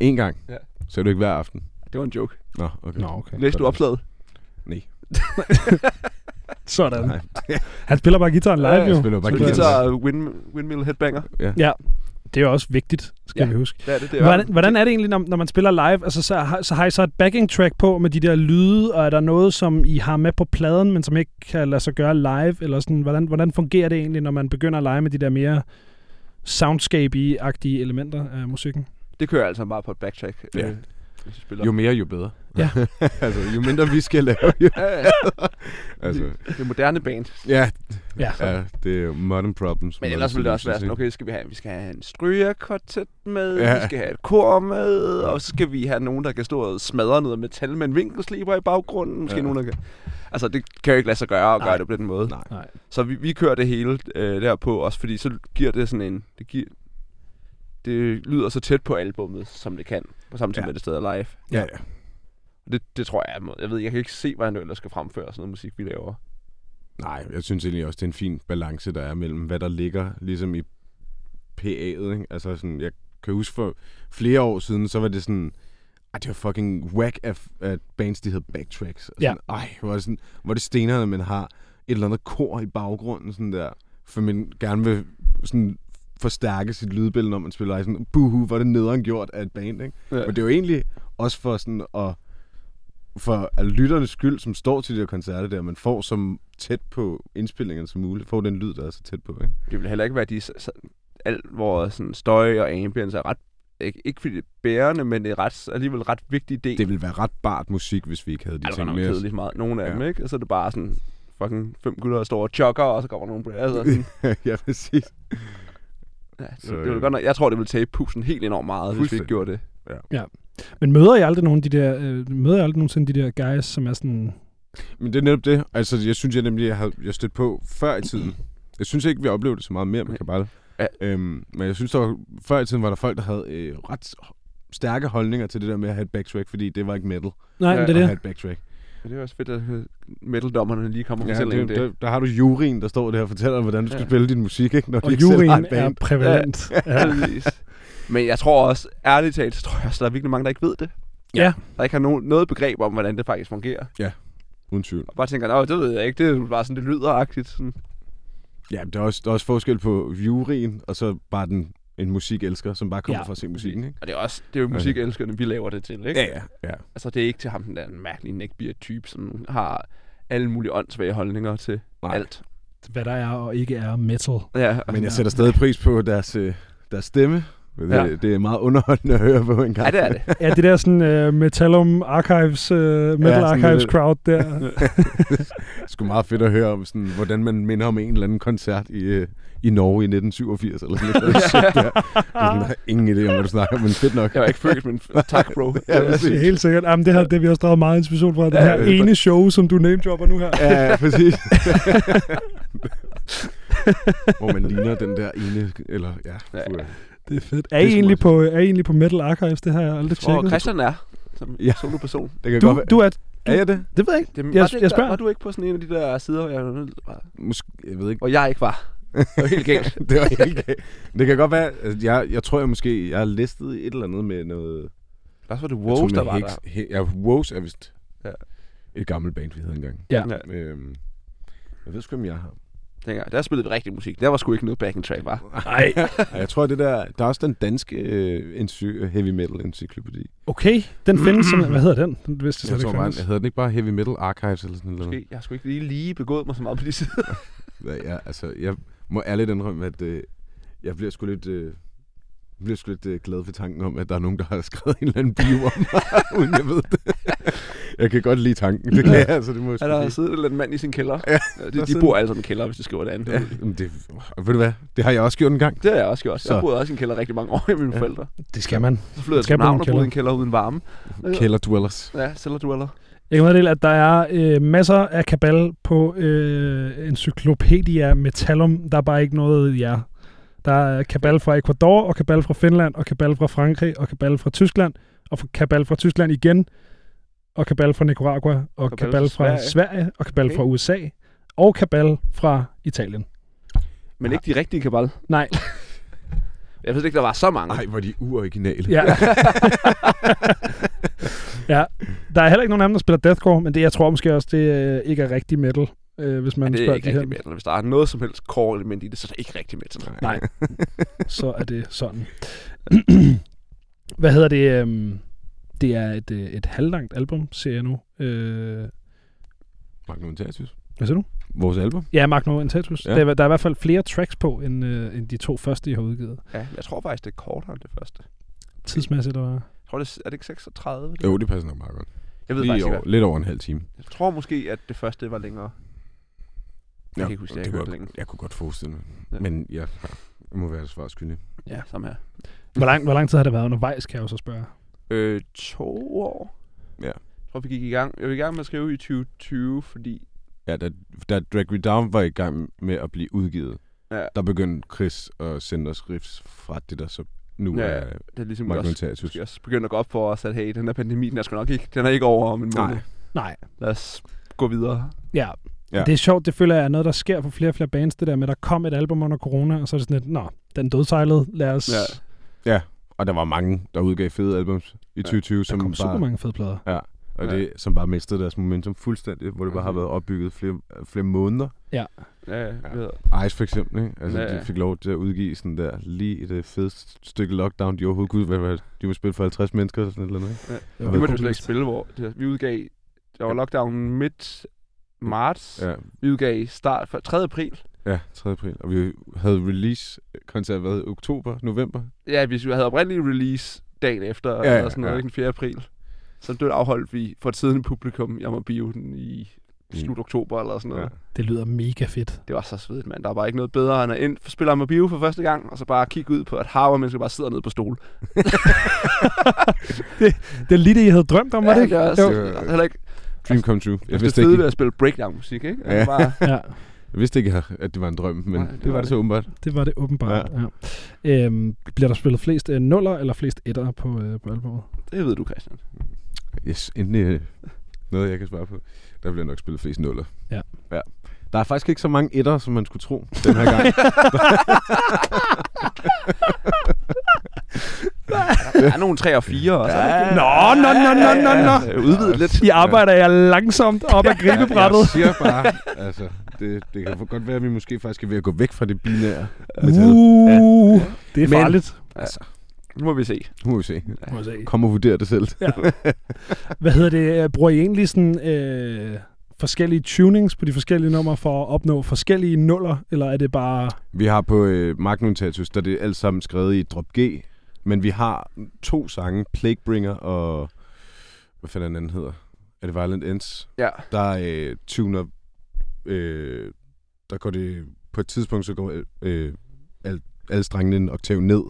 En gang.
Ja.
Så er det ikke hver aften.
Det var en joke.
Nå, okay.
Nå, okay.
Læste du opslaget?
Nej.
Sådan.
Nej.
Han spiller bare gitaren live,
Ja, jeg
jo.
spiller bare guitar.
Guitar wind, windmill headbanger.
Ja, det er jo også vigtigt, skal
Ja.
vi huske.
Det er det, det er.
Hvordan, hvordan er det egentlig, når, når man spiller live? Altså, så, har, så har I så et backing track på med de der lyde, og er der noget, som I har med på pladen, men som ikke kan lade sig gøre live? Eller sådan, hvordan, hvordan fungerer det egentlig, når man begynder at lege med de der mere soundscape-agtige elementer af musikken?
Det kører altså bare på et backtrack.
Ja.
Øh, hvis vi spiller.
Jo mere, jo bedre.
Ja.
altså, jo mindre vi skal lave, jo...
Ja, ja.
altså,
Det er moderne band.
ja,
Ja.
ja, det er modern problems.
Men ellers ville det også være sådan, okay, skal vi have, vi skal have en strygerkvartet med,
Ja.
vi skal have et kor med, og så skal vi have nogen, der kan stå og smadre noget metal med en vinkelsliber i baggrunden. Måske
Ja.
nogen, der kan... Altså, det kan jo ikke lade sig gøre at
Nej.
gøre det på den måde.
Nej.
Nej.
Så vi, vi kører det hele øh, derpå, også fordi så giver det sådan en... Det, giver, det lyder så tæt på albummet, som det kan, på samme tid
Ja.
med det stadig er live.
Ja, ja.
Det, det tror jeg er måde. Jeg ved, jeg kan ikke se, hvordan det ellers skal fremføre sådan noget musik, vi laver.
Nej, jeg synes egentlig også, det er en fin balance, der er mellem, hvad der ligger ligesom i PA'et. Ikke? Altså sådan, jeg kan huske for flere år siden, så var det sådan, ej, det var fucking whack af, af bands, de hed backtracks. Og
Ja.
sådan, Ej, hvor er det, sådan, hvor det stenerne, man har et eller andet kor i baggrunden, sådan der, for man gerne vil sådan forstærke sit lydbillede, når man spiller live. Sådan, buhu, hvor det nederen gjort af et band, ikke?
Ja.
Men det er jo egentlig også for sådan at for at lytternes skyld, som står til de her koncerter der, man får så tæt på indspillingerne som muligt, får den lyd, der er så tæt på, ikke?
Det vil heller ikke være de... Alt, hvor sådan støj og ambience er ret... Ikke, ikke fordi det er bærende, men det er ret, alligevel ret vigtig del.
Det ville være ret bart musik, hvis vi ikke havde de
der
ting med os.
kedeligt meget. Nogle af
Ja.
dem, ikke? Og så er det bare sådan fucking fem gutter, der står og jogger, og så kommer nogen på det. Altså, sådan,
ja, præcis.
Ja, det,
Så,
det, vil
øh,
godt nok, jeg tror, det vil tage pusen helt enormt meget, hvis vi ikke gjorde det.
Men møder I aldrig nogen af de der, øh, møder I aldrig nogensinde de der guys, som er sådan...
Men det er netop det. Altså, jeg synes, jeg nemlig, jeg har jeg stødt på før i tiden. Jeg synes ikke, vi oplevede det så meget mere med Kabal.
Ja.
Øhm, men jeg synes, der var, før i tiden var der folk, der havde øh, ret stærke holdninger til det der med at have et backtrack, fordi det var ikke metal
Nej,
Ja,
men det
at
er
have
det.
et backtrack.
Det er også fedt, at metaldommerne lige kommer og
Ja,
fortæller
det,
det.
der, der har du juryen, der står der og fortæller hvordan du skal
Ja.
spille din musik, ikke? Når
Og juryen er prævalent. Ja.
Præcis. Men jeg tror også, ærligt talt, så tror jeg også, der er virkelig mange, der ikke ved det.
Ja.
Der ikke har nogen, noget begreb om, hvordan det faktisk fungerer.
Uden tvivl.
Og bare tænker, nej, det ved jeg ikke. Det er bare sådan, det lyder-agtigt. Sådan.
Ja, der er, også, der er også forskel på juryen, og så bare den, en musikelsker, som bare kommer
Ja.
for at se musikken, ikke?
Og det er også, det er jo musikelskerne, vi laver det til, ikke?
Ja, ja. ja.
Altså, det er ikke til ham, den der mærkelige neckbeard-type, som har alle mulige åndssvage holdninger til
Nej.
alt.
Hvad der er og ikke er metal.
Ja,
Men jeg sætter stadig pris på deres, øh, deres stemme. Det,
Ja.
ja. det er meget underholdende at høre på en gang.
ja, det er det.
Ja, det der sådan uh, Metallum Archives, uh, Metal
sådan
Archives
lidt-
crowd der.
Det er sgu meget fedt at høre om, sådan, hvordan man minder om en eller anden koncert i, øh, i Norge i 1987. Eller sådan noget. Der. Det er sådan, har ingen idé om, hvad du snakker men fedt nok.
Jeg var ikke født, men tak, bro.
Ja,
det
præcis.
er helt sikkert. Jamen, det, her, det har vi også draget meget inspiration fra. Det
Ja,
her
det er
ene show, som du namedropper nu her.
Ja, ja, præcis. Hvor man ligner den der ene, eller ja,
Ja.
Det er fedt. Er
Det
I,
er sgu
egentlig på, er I egentlig på Metal Archives? Det har jeg aldrig tjekket.
Christian er som
Ja.
soloperson.
det kan
Du,
godt være.
du er...
er jeg det?
Det ved jeg ikke.
Det,
Jeg-
var, det,
jeg
der-
spørger.
var du ikke på sådan en af de der sider, jeg,
Måske, jeg ved ikke.
og jeg ikke var? Det var helt galt.
det var helt galt. Det kan godt være, at jeg, jeg tror jeg måske, jeg har listet et eller andet med noget...
Også var det Woes, der var
Hex-
der.
He, ja, Woes er vist
Ja.
et gammelt band, vi havde engang.
Ja.
Ja.
Øhm, jeg ved sgu, om jeg har.
Dengang. Der spillede vi rigtig musik. Der var sgu ikke noget backing track, var.
Nej.
Ej, jeg tror, det der... Der er også den danske øh, ency- heavy metal encyklopædi.
Okay, den findes simpelthen. Hvad hedder den? Den vidste jeg
Jeg
slet
tror
ikke
bare,
findes.
jeg hedder den ikke bare Heavy Metal Archives eller sådan noget?
Måske. Jeg har sgu ikke lige, lige begået mig så meget på de sider.
Ja, altså, jeg må ærligt indrømme, at øh, jeg bliver sgu lidt... Øh, jeg bliver sgu lidt øh, glad ved tanken om, at der er nogen, der har skrevet en eller anden bio om mig, uden jeg ved det. jeg kan godt lide tanken, det kan jeg, altså, det må jeg sgu
har
sige.
siddet en eller anden mand i sin kælder.
Ja, der
de, de
sidder-
bor alle sammen i kælder, hvis de skriver det andet.
Ja, men det, ved du hvad, det har jeg også gjort en gang.
Det har jeg også gjort.
Så.
Jeg boede også i en kælder rigtig mange år med mine
Ja.
forældre.
Det skal man.
Så flyttede jeg
Skal
til
bo i en
København og boede i en
kælder.
kælder uden varme.
Keller Dwellers.
Ja, cellar dweller.
Jeg kan meddele, at der er øh, masser af kabal på øh, Encyclopedia Metallum. Der er bare ikke noget ja. Der er kabal fra Ecuador, og kabal fra Finland, og kabal fra Frankrig, og kabal fra Tyskland, og kabal fra Tyskland igen, og kabal fra Nicaragua, og
Kabal
kabal
fra Sverige.
Sverige, og kabal
Okay.
fra USA, og kabal fra Italien.
Men ikke de rigtige kabal.
Nej,
Jeg ved ikke, der var så mange.
Ej, hvor de uoriginale.
ja. ja. Der er heller ikke nogen af dem, der spiller deathcore, men det, jeg tror måske også, det øh, ikke er rigtig metal, øh, hvis man
er
spørger
ikke
de her.
metal. Hvis der er noget som helst core element i det, så er det ikke rigtig metal.
Nej, så er det sådan. Hvad hedder det? øhm, Det er et, øh, et halvlangt album, ser jeg nu. Øh,
Magnum Intatius.
hvad siger du?
Vores album.
Ja, Magno Intatus. Ja.
Ja.
Der, er- der er i hvert fald flere tracks på, end, øh, end de to første, jeg har udgivet.
Ja, jeg tror faktisk, det er kortere end det første.
Tidsmæssigt, eller hvad?
Jeg tror, det er, er det ikke 36?
Jo, det passer nok meget godt.
Jeg ved
Lige
faktisk ikke,
over,
hvad.
lidt over en halv time.
Jeg tror måske, at det første var længere. Jeg kan ikke huske, det, jeg
det kunne,
længe.
jeg kunne godt forestille mig.
Ja.
Ja. Men jeg, jeg må være svar skyldig.
Ja, samme her.
Hvor lang, hvor lang tid har det været undervejs, kan jeg jo så spørge?
Øh, to år.
Ja.
Jeg tror, vi gik i gang. Jeg var i gang med at skrive i 2020, fordi...
Ja, da, da Drag Me Down var i gang med at blive udgivet,
Ja.
der begyndte Chris at sende os riffs fra det, der så nu
Ja,
er
Det er ligesom
Magnum
også, også begyndt at gå op for os, at hey, den her pandemi, den er sgu nok ikke, den er ikke over om en måned.
Nej.
Nej.
Lad os gå videre.
Ja.
Ja.
ja. Det er sjovt, det føler jeg er noget, der sker for flere og flere bands, det der med, at der kom et album under corona, og så er det sådan lidt, nå, den dødsejlede, lad os...
Ja.
Og der var mange, der udgav fede albums i 2020,
Der
som
kom super
bare,
mange fede plader.
og
Ja.
det, som bare mistede deres momentum fuldstændig, hvor det bare har
Mhm.
været opbygget flere, flere måneder.
Ja, ja.
Ja.
ja.
Ice for eksempel, ikke? Altså,
Ja, ja.
de fik lov til at udgive sådan der, lige det fedeste stykke lockdown, de overhovedet kunne, hvad, hvad, de må spille for 50 mennesker eller sådan et eller andet, ikke?
Det
Vi
var
måtte jo
cool.
slet ikke spille, hvor det, vi udgav... Der var lockdown midt marts.
Ja,
Vi udgav i start for 3. april.
ja 3. april. Og vi havde release-koncert, hvad, oktober, november?
Ja, hvis vi havde oprindelig release dagen efter,
Ja,
eller sådan noget,
ja.
den 4. april. Så det afholdt vi for et siddende publikum i Amagerbio den i slut oktober eller sådan noget.
Ja.
Ja.
Det lyder mega fedt.
Det var så svedigt, mand. Der var bare ikke noget bedre end at ind, spille Amabio for første gang, og så bare kigge ud på, at hav og mennesker bare sidder nede på stol.
Det er lige det, I havde drømt om, var det ikke?
det.
Jo.
det er heller ikke
Dream come true. Jeg
det
vidste,
fede ved
ikke,
at spille breakdown-musik, ikke?
Ja.
Ja. Bare,
Ja,
jeg vidste ikke, at det var en drøm, men
Nej, det
det, det
var
var det
det.
så åbenbart.
det var det åbenbart. Ja. Ja. Øhm, bliver der spillet flest øh, nuller eller flest etter på, øh, på albumet?
det ved du, Christian.
Yes, endelig øh, noget, jeg kan svare på. Der bliver nok spillet flest nuller.
Ja.
ja. Der er faktisk ikke så mange etter, som man skulle tro den her gang.
Der er nogle 3 og 4 også. Ja.
Nå, nå, nå, nå, nå, nå.
Udvidet lidt.
I arbejder jeg langsomt op ad gribebrættet.
Jeg siger bare, altså, det, det kan godt være, at vi måske faktisk er ved at gå væk fra det binære.
Uh, det er
Men-
farligt.
Altså,
Nu må vi se.
nu må vi se.
Må jeg se.
Kom og vurder det selv.
Hvad hedder det? øh, Bruger I egentlig sådan øh, forskellige tunings på de forskellige numre for at opnå forskellige nuller, eller er det bare...
Vi har på øh, Magnum Tattoos, der er det alt sammen skrevet i drop G, men vi har to sange, Plaguebringer og... Hvad fanden den anden hedder? Er det Violent Ends?
Ja.
Der øh, tuner... Øh, der går det... På et tidspunkt, så går øh, al, alle strengene en oktav ned.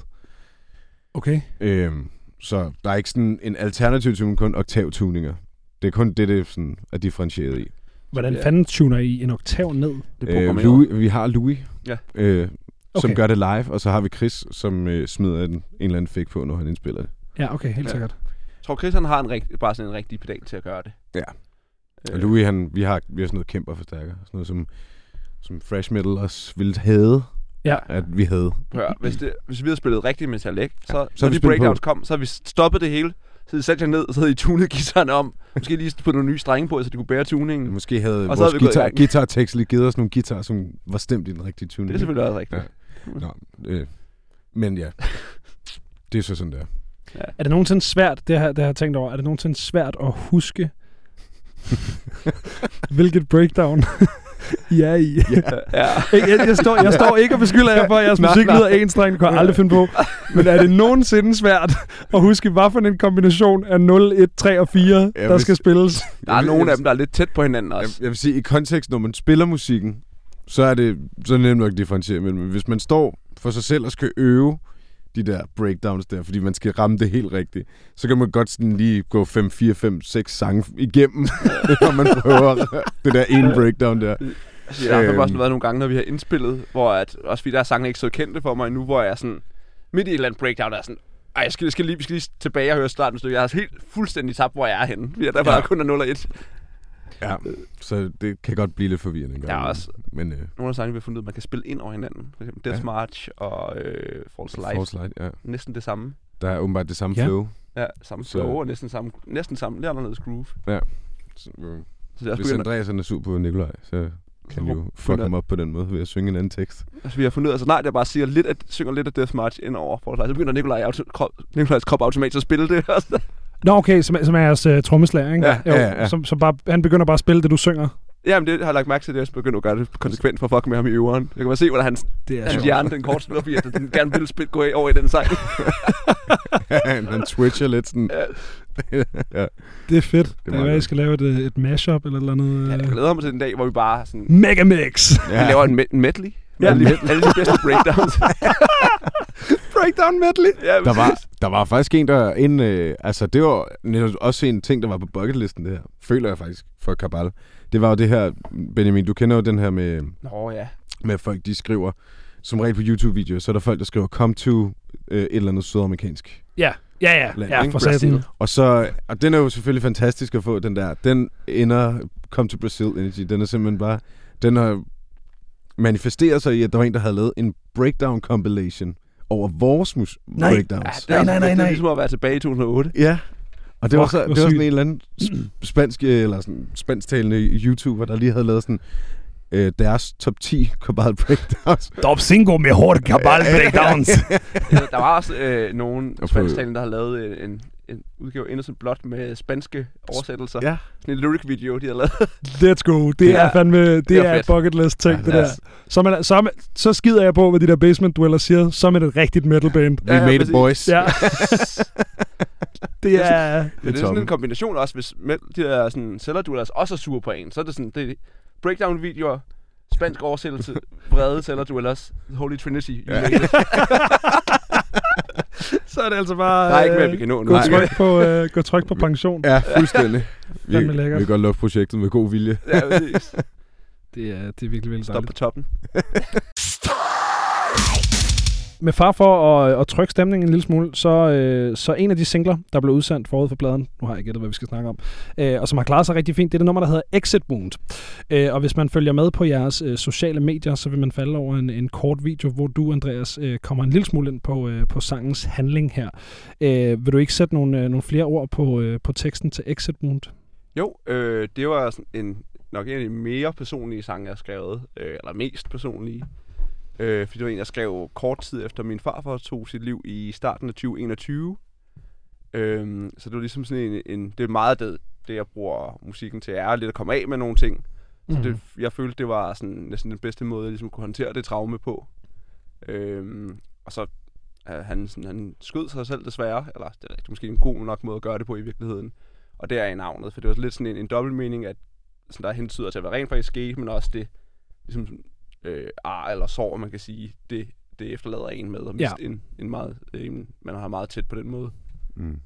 Okay.
Øh, så der er ikke sådan en alternativ tune, kun oktavtuninger. Det er kun det, det sådan er differentieret i.
Hvordan
Ja.
fanden tuner I en oktav ned?
Det er
Øh. Louis, vi har Louis,
Ja.
øh, som
Okay.
gør det live, og så har vi Chris, som øh, smider en, en eller anden fake på, når han indspiller det.
Ja, okay, helt
Ja.
sikkert.
Jeg tror, Chris han har en rigt, bare sådan en rigtig pedal til at gøre det.
Ja.
Øh,
Og Louis, han, vi har, vi har sådan noget kæmper forstærker. Sådan noget, som, som Fresh Metal også ville have,
Ja.
at vi havde.
Hør, hvis, det, hvis vi havde spillet rigtig metal, ikke? Så,
Ja, så
når
vi
de breakdowns
på.
kom, så havde vi stoppet det hele. Så havde I sat jer ned, og så havde I tunet guitaren om. Måske lige puttet nogle nye strenge på, så de kunne bære tuningen.
Måske havde
Og
vores
havde
guitar,
gang.
guitar-tekst lige givet os nogle guitar, som var stemt i den rigtige tune.
Det er selvfølgelig også rigtigt.
Ja. Nå, øh, men ja, det er så sådan der.
Er det nogensinde svært, det har, det har jeg tænkt over, er det nogensinde svært at huske, hvilket breakdown I er i?
Ja. ja.
Jeg, jeg, står, jeg står ikke og beskylder jer for, at jeres musik lyder en streng, det kunne jeg aldrig finde på. Men er det nogensinde svært at huske, hvad for en kombination af 0, 1, 3 og 4,
Ja,
der skal spilles?
Der er nogle af dem, der er lidt tæt på hinanden
Jeg,
også.
jeg vil sige, i kontekst, når man spiller musikken, så er det så er det nemt nok at differentiere mellem. Men Hvis man står for sig selv og skal øve de der breakdowns der, fordi man skal ramme det helt rigtigt, så kan man godt sådan lige gå 5, 4, 5, 6 sange igennem, når man prøver det der ene breakdown der.
Altså, jeg har
Øhm.
også været nogle gange, når vi har indspillet, hvor at, også fordi der er sange ikke så kendte for mig endnu, hvor jeg er sådan, midt i et eller andet breakdown, der er sådan, ej, jeg skal, jeg skal, lige, vi skal lige tilbage og høre starten stykke. Jeg er helt fuldstændig tabt, hvor jeg er henne. Fordi der
Ja.
bare kun er 0 og 1.
Ja, så det kan godt blive lidt forvirrende.
Der er også
Men øh,
nogle af sangene, vi har fundet ud, af, man kan spille ind over hinanden. For eksempel Death
Ja.
March og øh, False Light.
Force Light, ja.
Næsten det samme.
Der er åbenbart det samme
Ja.
flow.
Ja, samme
Så-
flow og næsten samme, næsten samme, lidt anderledes groove.
Så, øh,
Så det er også
hvis Andreas er sur på Nikolaj, så kan vi jo fuck ham op på den måde ved at synge en anden tekst.
altså, vi har fundet ud af, altså nej, jeg bare siger lidt, at, synger lidt af Death March ind over False Light. Så begynder Nikolaj, auto, krop, Nikolajs krop automatisk at spille det.
Nå, okay, som, som er jeres uh, trommeslager, ikke?
Ja,
jo,
ja, ja.
Som, som bare, han begynder bare at spille det, du synger.
Jamen, det har jeg lagt mærke til, det er jeg begyndt at gøre det konsekvent for at fuck med ham i øveren. Jeg kan bare se, hvordan hans,
Det er
hans
sjovt.
hjerne, den kort spiller, fordi at den gerne vil spille, gå over i den sang.
han, han twitcher lidt sådan. ja.
Det er fedt. Det,
er
hvad, I skal lave et, øh, et mashup eller et eller andet.
Ja,
øh,
jeg glæder mig til den dag, hvor vi bare sådan,
Megamix!
vi laver en, me- en medley.
Ja,
Ja, alle, de, alle de bedste breakdowns.
Breakdown medley!
ja,
Der var, der var faktisk en, der en, øh, altså det var netop også en ting, der var på bucketlisten det her. Føler jeg faktisk for Kabal. Det var jo det her, Benjamin, du kender jo den her med,
Nå ja.
med folk, de skriver, som regel på YouTube-videoer, så er der folk, der skriver, come to øh, et eller andet sydamerikansk.
Ja, ja, ja.
Land,
ja for.
Brasil.
Og så, og den er jo selvfølgelig fantastisk at få, den der. Den ender, come to Brazil Energy, den er simpelthen bare, den har manifesteret sig i, at der var en, der havde lavet en breakdown compilation over vores mus-
Nej.
Ja,
breakdowns.
det er,
Nej, nej, nej,
Det
nej.
er ligesom at være tilbage i 2008.
Ja. Og det var, så, det var sådan en eller anden sp- spansk, øh, eller sådan spansktalende YouTuber, der lige havde lavet sådan øh, deres top 10 Cabal Breakdowns.
Top 5 mejor cabal breakdowns.
der var også øh, nogle
på-
spansktalende, der har lavet en, en udgave Innocent Blood med spanske oversættelser.
Ja.
Sådan en lyric video, de har lavet.
Let's go. Det
Ja.
er fandme, det,
Det er
er, bucket list ting,
Ja,
det der.
os-
Så, man, så, man, så skider jeg på, hvad de der basement dwellers siger. Så er man et rigtigt metal band.
We
Ja, ja,
made it, boys.
Ja. Det er...
Men det er sådan en kombination også, hvis med, de der sådan, cellerduellers også er sure på en, så er det sådan, det er breakdown-videoer, spansk oversættelse, vrede cellerduellers, Holy Trinity. you
Ja.
Så er det altså bare...
Der er ikke mere,
øh,
vi kan nå nu.
Gå tryk på, øh, gå tryk på pension.
Ja, fuldstændig. vi, vi kan godt lukke projektet med god vilje.
Ja.
Det er, det er virkelig, virkelig
Stop
dejligt.
på toppen.
Med far for at, at trykke stemningen en lille smule, så, øh, så en af de singler, der blev udsendt forud for pladen, nu har jeg gættet, hvad vi skal snakke om, øh, og som har klaret sig rigtig fint, det er det nummer, der hedder Exit Wound. Øh, og hvis man følger med på jeres øh, sociale medier, så vil man falde over en, en kort video, hvor du, Andreas, øh, kommer en lille smule ind på, øh, på sangens handling her. Øh, vil du ikke sætte nogle, øh, nogle flere ord på, øh, på teksten til Exit Wound?
Jo, øh, det var sådan en, nok en af de mere personlige sange, jeg har skrevet. Øh, eller mest personlige. Øh, fordi det var en, jeg skrev kort tid efter min farfar tog sit liv i starten af 2021. Øh, så det var ligesom sådan en, en det er meget det, det, jeg bruger musikken til, er lidt at komme af med nogle ting. Så
Mhm.
det, jeg følte, det var sådan næsten den bedste måde, jeg ligesom kunne håndtere det traume på. Øhm, og så øh, han, sådan, han skød sig selv desværre, eller det er måske en god nok måde at gøre det på i virkeligheden. Og det er i navnet, for det var lidt sådan en, en dobbelt mening, at sådan, der hentyder til, hvad rent faktisk skete, men også det, ligesom, øh, ar eller sår, man kan sige, det, det efterlader en med at miste ja. en, en meget, en, man har meget tæt på den måde.
Mm.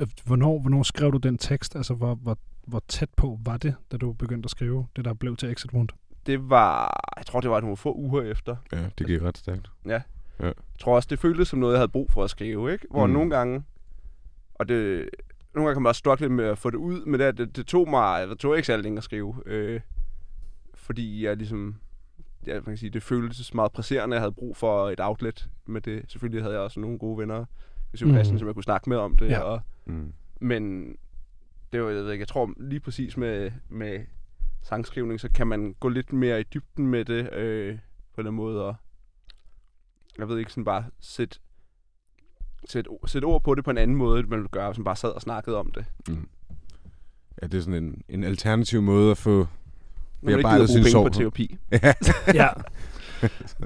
Øh, Hvornår, hvornår skrev du den tekst? Altså, hvor, hvor, hvor tæt på var det, da du begyndte at skrive det, der blev til Exit Wound?
Det var, jeg tror, det var nogle få uger efter.
Ja, det gik ret stærkt.
Jeg tror også, det føltes som noget, jeg havde brug for at skrive, ikke? Hvor
Mm.
nogle gange, og det, nogle gange kan man også struggle med at få det ud, men det, det, det tog mig, det tog ikke særlig længe at skrive, øh, fordi jeg ligesom, ja, man kan sige, det føltes meget presserende, jeg havde brug for et outlet med det. Selvfølgelig havde jeg også nogle gode venner, hvis
Mhm.
mm. som jeg kunne snakke med om det,
Ja.
og,
Mm.
men det var, jeg ved ikke, jeg tror lige præcis med, med sangskrivning, så kan man gå lidt mere i dybden med det, øh, på den måde, og jeg ved ikke, sådan bare sætte, sætte, sætte ord på det på en anden måde, end man ville gøre, som bare sad og snakkede om det.
Mm. Ja, det er sådan en, en alternativ måde at få...
Når man ikke gider bruge
sin
penge på terapi.
Ja,
Ja.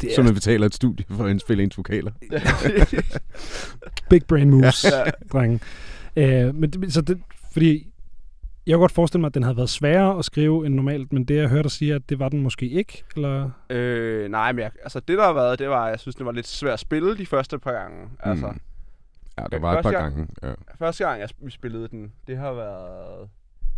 Det
så
er
man betaler et studie for at indspille ens vokaler.
big brain moves,
Ja.
drenge. Øh, men det, så det, fordi jeg kunne godt forestille mig, at den havde været sværere at skrive end normalt, men det jeg hørte dig sige, at det var den måske ikke, eller?
øh, nej, men jeg, altså det der har været, det var, jeg synes, det var lidt svært at spille de første par gange. Altså,
Mm. Ja, der var et par
Første
gange. Ja.
første gang, jeg vi spillede den, det har været...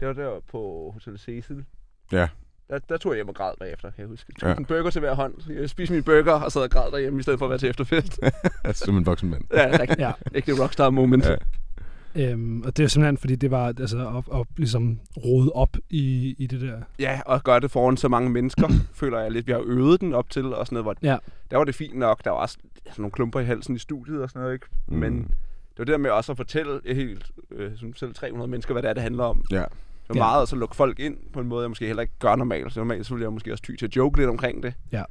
Det var der på Hotel Cecil.
Ja.
Der, der tog jeg hjem og græd bagefter, kan jeg huske. Jeg tog
Ja.
en burger til hver hånd. Jeg spiste min burger og sad og græd derhjemme, i stedet for at være til efterfest.
Altså, som en voksen mand.
ja, rigtig.
Ja.
Ikke det rockstar moment.
Ja.
Øhm, og det er simpelthen, fordi det var altså, at, at ligesom rode op i, i det der.
ja, og gøre det foran så mange mennesker, føler jeg lidt. Vi har øvet den op til, og sådan noget. Hvor
Ja.
Der var det fint nok. Der var også sådan nogle klumper i halsen i studiet og sådan noget, ikke?
Mm.
Men det var det der med også at fortælle helt, øh, som selv 300 mennesker, hvad det er, det handler om.
Ja.
Det var
Ja.
meget at så lukke folk ind på en måde, jeg måske heller ikke gør normalt. Så normalt så ville jeg måske også ty til at joke lidt omkring det.
Ja.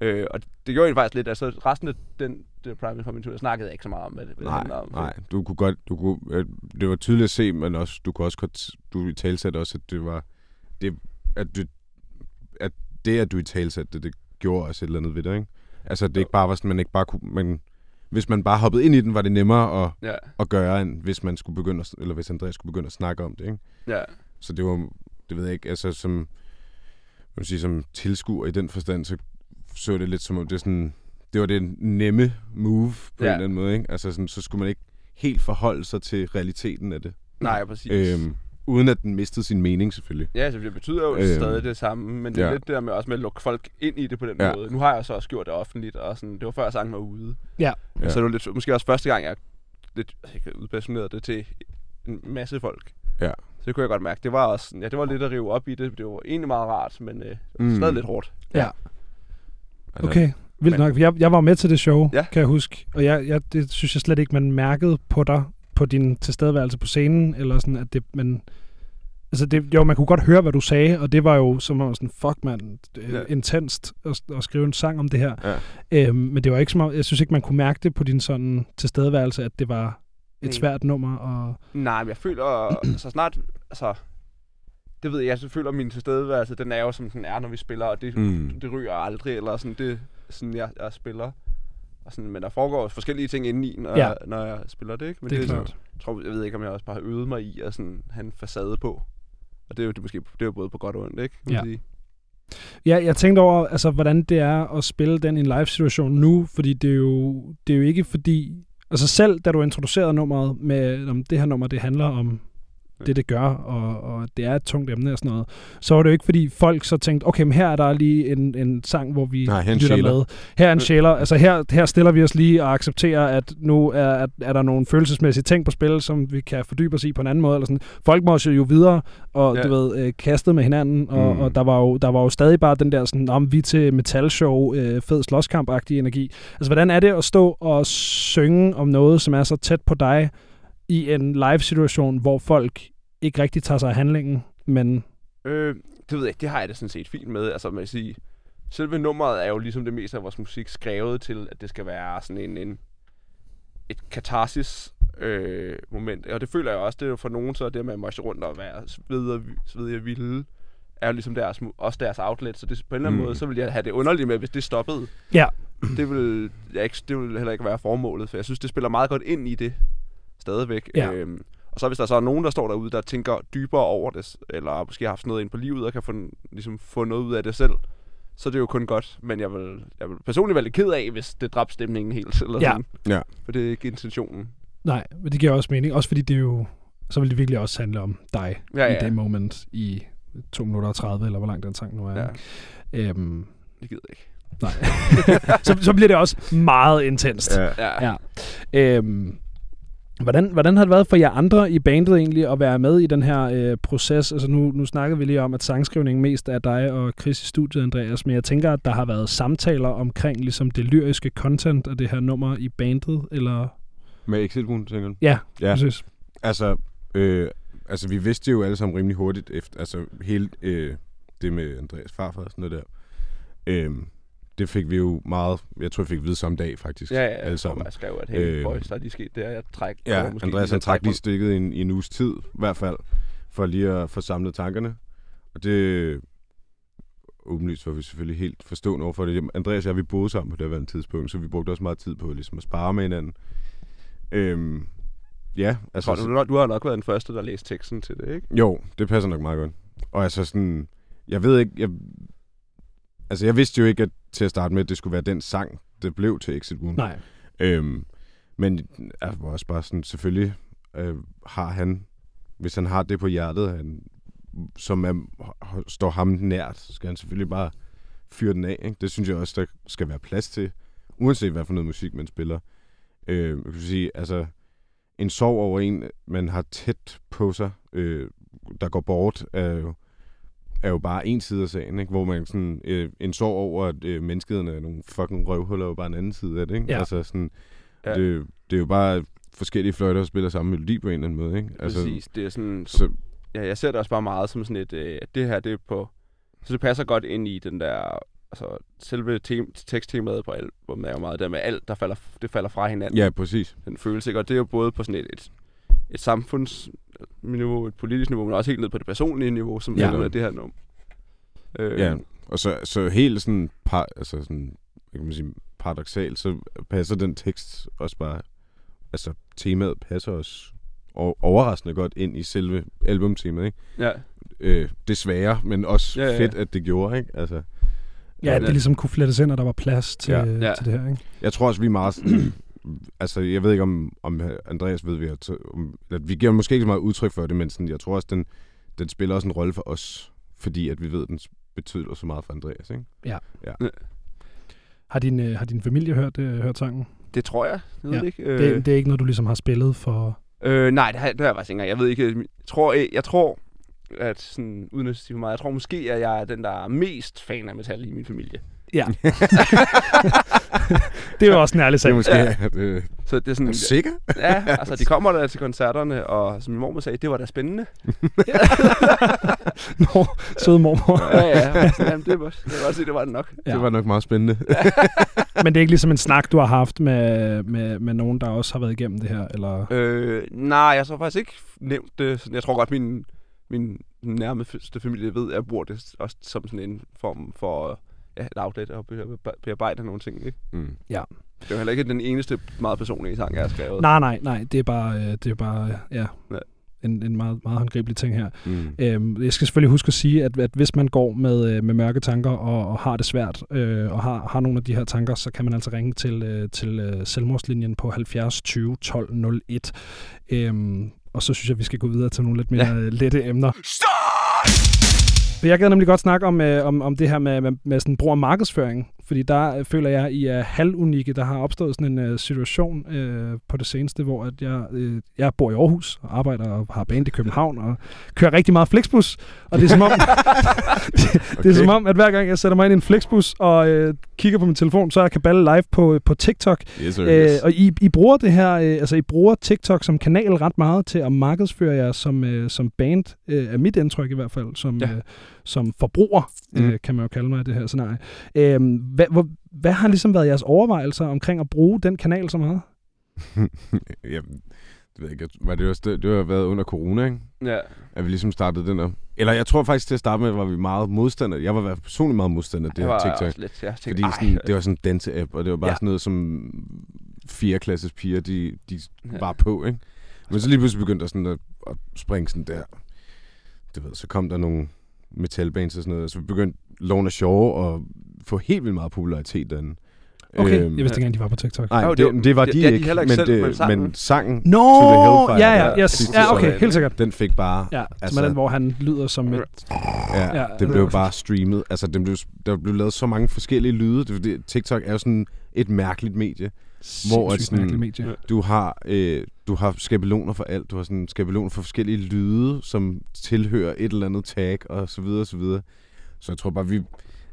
Øh, og det gjorde jeg faktisk lidt. Altså resten af den, det Private Coming jeg snakkede jeg ikke så meget om, hvad det, hvad det
Nej,
handler om.
nej. Du kunne godt, du kunne, øh, det var tydeligt at se, men også, du kunne også godt, du i talsætte også, at det var, det, at, du, at det, at du i talsætte det, det gjorde også et eller andet ved det, ikke? Altså, det
Jo.
ikke bare var sådan, man ikke bare kunne, man, hvis man bare hoppede ind i den, var det nemmere at,
Ja,
at gøre, end hvis man skulle begynde at, eller hvis Andreas skulle begynde at snakke om det, ikke?
ja.
Så det var, det ved jeg ikke, altså som, man sige, som tilskuer i den forstand, så så det lidt som om det er sådan, det var det nemme move på
Ja.
en eller anden måde, ikke? Altså sådan, så skulle man ikke helt forholde sig til realiteten af det.
Nej, præcis.
Øhm, uden at den mistede sin mening selvfølgelig.
Ja, så det betyder jo
Øhm,
øhm, stadig det samme, men det er
ja.
lidt det der med også med at lukke folk ind i det på den
Ja.
måde. Nu har jeg så også gjort det offentligt, og sådan, det var før sangen var ude.
Ja.
Ja.
Så det var lidt, måske også første gang, jeg lidt jeg kan udpassioneret det til en masse folk.
Ja.
Så det kunne jeg godt mærke. Det var også, sådan- ja, det var lidt at rive op i det. Det var egentlig meget rart, men øh,
Mm.
stadig lidt hårdt.
Ja. Okay, vildt
Men-
nok. Jeg, jeg var med til det show,
Ja.
kan jeg huske. Og jeg, jeg, det synes jeg slet ikke, man mærkede på dig, på din tilstedeværelse på scenen, eller sådan, at det, man... Altså, det, jo, man kunne godt høre, hvad du sagde, og det var jo som om sådan, fuck mand,
Ja.
ja. intenst at, at skrive en sang om det her.
Ja.
Øhm, men det var ikke som om, jeg synes ikke, man kunne mærke det på din sådan tilstedeværelse, at det var et svært nummer, og
Nej, men jeg føler, så snart, altså, det ved jeg, jeg føler, at min tilstedeværelse, den er jo, som den er, når vi spiller, og det,
Mm.
det ryger aldrig, eller sådan, det sådan, jeg, jeg spiller. og sådan, men der foregår forskellige ting indeni, når,
Ja.
jeg, når jeg spiller det, ikke? Men
Det er
sådan-
klart.
Jeg, tror, jeg ved ikke, om jeg også bare har øvet mig i at sådan, have en facade på. Og det er jo det er måske det er jo både på godt og ondt, ikke? Kan man
Ja.
sige.
Ja, jeg tænkte over, altså, hvordan det er at spille den i en live-situation nu, fordi det er jo, det er jo ikke fordi... Altså selv da du introducerede nummeret med, om det her nummer, det handler om det, det gør, og, og det er et tungt emne og sådan noget, så var det jo ikke, fordi folk så tænkte, okay, men her er der lige en, en sang, hvor vi
Nej, her er
lytter
sjæler.
med. Her er en sjæler. Altså her, her stiller vi os lige og accepterer, at nu er, er, er der nogle følelsesmæssige ting på spil, som vi kan fordybe os i på en anden måde. Eller sådan. Folk må jo videre, og
Ja.
du ved, øh, kastet med hinanden, og,
Mm.
og der, var jo, der var jo stadig bare den der sådan, om vi til metalshow, øh, fed slåskamp-agtig energi. Altså, hvordan er det at stå og synge om noget, som er så tæt på dig, i en live-situation, hvor folk ikke rigtig tager sig af handlingen, men
Øh, det ved jeg det har jeg det sådan set fint med. Altså, man kan sige, selve nummeret er jo ligesom det meste af vores musik skrevet til, at det skal være sådan en, en et katarsis øh, moment. Og det føler jeg også, det er jo for nogen, så det med at marche rundt og være svedig og, svedig og vilde, er jo ligesom deres, også deres outlet. Så det, på en eller anden
Mm.
måde, så vil jeg have det underligt med, hvis det stoppede.
Ja.
Det vil, jeg ikke, det vil heller ikke være formålet, for jeg synes, det spiller meget godt ind i det stadigvæk.
Ja.
Øhm, og så hvis der så er nogen, der står derude, der tænker dybere over det, eller måske har haft noget ind på livet, og kan få, ligesom, få noget ud af det selv, så er det jo kun godt. Men jeg vil, jeg vil personligt være lidt ked af, hvis det dræbte stemningen helt. Eller
Ja.
sådan.
Ja.
For det er ikke intentionen.
nej, men det giver også mening. Også fordi det er jo, så vil det virkelig også handle om dig
Ja,
i
ja.
det moment i 2 minutter og 30, eller hvor lang den sang nu er.
Ja?
Øhm,
det gider jeg ikke.
nej. så, så bliver det også meget intenst.
Ja.
Ja.
Ja. Øhm, hvordan, hvordan har det været for jer andre i bandet egentlig at være med i den her øh, proces? Altså nu, nu snakkede vi lige om, at sangskrivningen mest er dig og Chris i studiet, Andreas, men jeg tænker, at der har været samtaler omkring ligesom det lyriske content af det her nummer i bandet, eller...
Med Exit Wound, tænker du?
Ja,
Ja.
præcis.
Altså, øh, altså, vi vidste jo alle sammen rimelig hurtigt efter, altså hele øh, det med Andreas farfar og sådan noget der. Øh, det fik vi jo meget, jeg tror, vi fik at vide samme dag faktisk.
Ja, ja,
alle
jeg,
sammen.
jeg skrev, at hey,
Øh,
boys, der er lige sket det her. Jeg træk,
Ja,
måske
Andreas han trak
trække
lige stikket i en, i en uges tid, i hvert fald, for lige at få samlet tankerne. Og det åbenlyst var vi selvfølgelig helt forstående overfor det. Andreas og jeg, vi boede sammen på det her tidspunkt, så vi brugte også meget tid på ligesom at spare med hinanden. Øhm, ja, altså...
Altså, du, du har nok været den første, der læste teksten til det, ikke?
Jo, det passer nok meget godt. Og altså sådan, jeg ved ikke, jeg, altså jeg vidste jo ikke at, til at starte med, at det skulle være den sang, det blev til Exit Wound.
Nej.
Øhm, men jeg var også bare sådan, selvfølgelig øh, har han, hvis han har det på hjertet, han, som er, står ham nært, så skal han selvfølgelig bare fyre den af. Ikke? Det synes jeg også, der skal være plads til, uanset hvad for noget musik man spiller. Øh, jeg kan sige, altså, en sorg over en, man har tæt på sig, øh, der går bort, er jo, er jo bare en side af sagen, ikke? hvor man sådan, øh, en sorg over, at øh, menneskeheden er nogle fucking røvhuller, er jo bare en anden side af det. Ikke?
Ja.
Altså sådan,
Ja.
det, det er jo bare forskellige fløjter, der spiller samme melodi på en eller anden måde. Ikke?
Altså, Præcis. Det er sådan,
Så,
ja, jeg ser det også bare meget som sådan et, øh, det her, det er på, så det passer godt ind i den der, altså selve tem- teksttemaet på albumet er jo meget der med alt, der falder, det falder fra hinanden.
ja, præcis.
Den følelse, ikke? Og det er jo både på sådan et, et, et samfundsniveau, et politisk niveau, men også helt ned på det personlige niveau, som
Ja.
er det her nummer. Øh,
Ja, og så, så helt sådan, par, altså sådan kan man sige, paradoxalt, så passer den tekst også bare, altså temaet passer også overraskende godt ind i selve albumtemaet, ikke?
Ja,
Øh, desværre, men også
Ja,
ja,
ja.
fedt, at det gjorde, ikke? Altså,
Ja, at det
Ja.
ligesom kunne flettes ind, og der var plads til,
Ja.
til det her, ikke?
jeg tror også, vi er meget sådan, altså, jeg ved ikke, om, om Andreas ved, vi, at, om, at vi giver måske ikke så meget udtryk for det, men sådan, jeg tror også, den, den spiller også en rolle for os, fordi at vi ved, at den betyder så meget for Andreas, ikke?
Har din, øh, har din familie hørt, øh, hørt sangen?
det tror jeg. Jeg ved
Ja.
det ikke.
Øh. Det, det er ikke noget, du ligesom har spillet for...
Øh, nej, det har, det har jeg faktisk ikke engang. Jeg ved ikke. Jeg tror, jeg, jeg tror at sådan, uden at sige for meget, jeg tror måske, at jeg er den, der er mest fan af metal i min familie.
Ja. det er jo også en ærlig
Det
sag.
er måske,
Ja.
ja. det,
Så det er
er
sådan,
du sikker?
ja, altså de kommer der til koncerterne, og som min mormor sagde, det var da spændende.
Nå, søde mormor.
ja, ja. Jamen, det var, jeg også sige, det var det nok.
Ja.
Det var nok meget spændende.
Men det er ikke ligesom en snak, du har haft med, med, med nogen, der også har været igennem det her? Eller?
Øh, nej, jeg har faktisk ikke nævnt det. Jeg tror godt, min, min nærmeste familie ved, at jeg bruger det også som sådan en form for... ja, et outlet og be- bearbejde nogle ting. Ikke?
Mm.
Det er jo heller ikke den eneste meget personlige sang, jeg har skrevet.
Nej, nej, nej. Det er bare, øh, det er bare øh, ja,
Ja.
en, en meget, meget håndgribelig ting her.
Mm.
Øhm, jeg skal selvfølgelig huske at sige, at, at hvis man går med, øh, med mørke tanker og, og har det svært, øh, og har, har nogle af de her tanker, så kan man altså ringe til, øh, til øh, selvmordslinjen på 70 20 12 01. Øhm, og så synes jeg, at vi skal gå videre til nogle lidt mere
Ja.
ja. lette emner. For Jeg gad nemlig godt snakke om, øh, om, om det her med, med, med sådan brug af markedsføring. Fordi der øh, føler jeg, I er halvunikke. Der har opstået sådan en øh, situation øh, på det seneste, hvor at jeg, øh, jeg bor i Aarhus og arbejder og har band i København og kører rigtig meget Flixbus. Og det er som om, det, det er som om at hver gang jeg sætter mig ind i en Flixbus og øh, kigger på min telefon, så er Kaballe live på, på TikTok.
Yes, sir,
Øh,
yes.
og I, I bruger det her, øh, altså I bruger TikTok som kanal ret meget til at markedsføre jer som, øh, som band, øh, er mit indtryk i hvert fald, som,
Ja.
øh, som forbruger, mm. Øh, kan man jo kalde mig i det her scenarie. Øh, hvad, hvor, hvad har ligesom været jeres overvejelser omkring at bruge den kanal så meget?
ja, det ved jeg ikke. Var det, også det, det har været under corona, ikke?
Ja.
At vi ligesom startede den op. Eller jeg tror faktisk til at starte med, var vi meget modstander. Jeg var personligt meget modstander af det
Det
her TikTok.
også lidt, jeg tænkte,
Fordi
ej,
sådan, det var sådan en danse-app, og det var bare
Ja.
sådan noget, som fire klasses piger, de, de
Ja.
var på, ikke? Men så lige pludselig begyndte der sådan at, at springe sådan der. Du ved, så kom der nogle metalbands og sådan noget, og så begyndte Lorna Shaw at få helt vildt meget popularitet derinde.
Okay, øhm, jeg vidste ikke engang, de var på TikTok.
Nej,
Jo,
det,
det var-
det, det var
det-
de
det er de
ikke, men,
selv,
det,
men sangen-
men sangen,
Nå,
To the Hellfire,
ja, ja, yes. ja, okay, helt sikkert.
den fik bare...
Ja,
Altså-
den, hvor han lyder som et...
Ja,
Ja,
ja det blev bare streamet. Altså, den blev, der blev lavet så mange forskellige lyde. Det, er TikTok er jo sådan et mærkeligt medie. Hvor at sådan-
mærkeligt medie.
Ja.
Du har, øh, du har skabeloner for alt. Du har sådan skabeloner for forskellige lyde, som tilhører et eller andet tag, og så videre, og så videre. Så jeg tror bare, vi...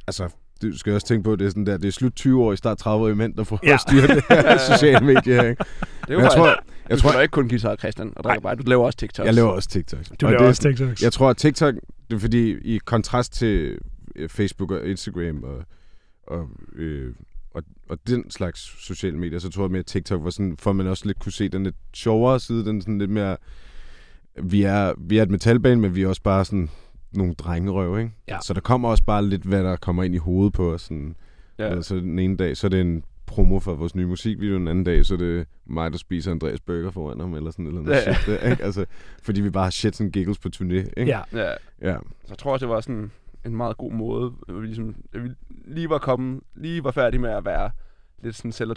Altså, du skal også tænke på, at det er sådan der, det er slut 20 år, i start 30 år mænd, der får
Ja.
at styre det her sociale medier, ikke?
Det er jo
jeg tror,
jeg
jeg,
du
tror,
ikke kun guitar, Christian, og drikker bare. Du laver også TikToks.
jeg laver også TikTok.
Du
Og
laver
det er
også TikToks.
Jeg tror, at TikTok, det er fordi, i kontrast til øh, Facebook og Instagram og, og, øh, og, og den slags sociale medier, så tror jeg mere, at TikTok var sådan, for man også lidt kunne se den lidt sjovere side, den sådan lidt mere, vi er, vi er et metalband, men vi er også bare sådan nogle drengerøv, ikke?
Ja.
Så der kommer også bare lidt, hvad der kommer ind i hovedet på os. Sådan,
Ja.
Så den ene dag, så er det en promo for vores nye musikvideo, den anden dag, så er det mig, der spiser Andreas Burger foran ham, eller sådan et eller andet
Ja, ja.
shit der, ikke? Altså, fordi vi bare har shit and giggles på turné, ikke?
Ja,
ja.
ja.
Så jeg tror også, det var sådan en meget god måde, at vi, ligesom, at vi lige var kommet, lige var færdige med at være lidt sådan selv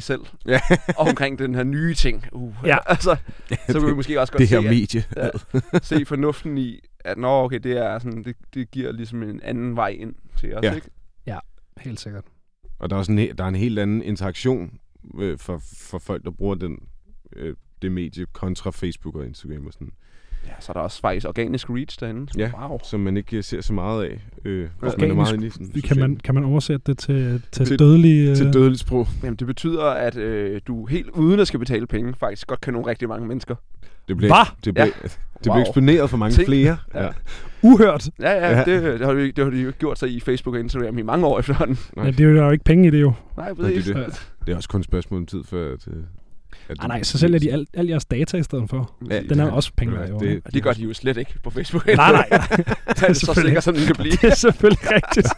selv.
Ja.
og omkring den her nye ting. Uh,
Ja.
altså, så kunne vi måske også godt
det her
se,
medie.
at, se fornuften i, at nå, okay, det er sådan, det, det giver ligesom en anden vej ind til os,
Ja.
ikke?
helt sikkert.
Og der er, også en, der er en helt anden interaktion øh, for, for folk, der bruger den, øh, det medie kontra Facebook og Instagram og sådan.
Ja, så er der også faktisk organisk reach derinde.
Ja.
Wow.
Som man ikke øh, ser så meget af, øh, hvis man er
Organisk-
meget inde i sådan
Kan man, kan man oversætte det til, til,
Til-
dødelige... øh,
til dødeligt sprog.
Jamen, det betyder, at øh, du helt uden at skal betale penge, faktisk godt kan nå rigtig mange mennesker.
Det bliver,
Hva?
det bliver,
Ja.
det
Wow.
bliver eksponeret for mange
Tænk.
flere.
Ja.
Ja.
Uhørt.
Ja, ja,
Ja.
Det, det, har vi, det har de jo gjort sig i Facebook og Instagram i mange år efterhånden.
Nej.
Ja, det er jo ikke penge i det jo.
Nej,
Nej, det
præcis.
er det. Det er også kun et spørgsmål om tid, før at, at
Ah, nej, så sælger de alt, alt jeres data i stedet for.
Ja,
Den er
det-
også penge
Ja,
værd, jo.
det-
Og det gør de jo slet ikke på Facebook.
Nej, nej.
det er så sikkert, som den kan blive.
Det er selvfølgelig rigtigt.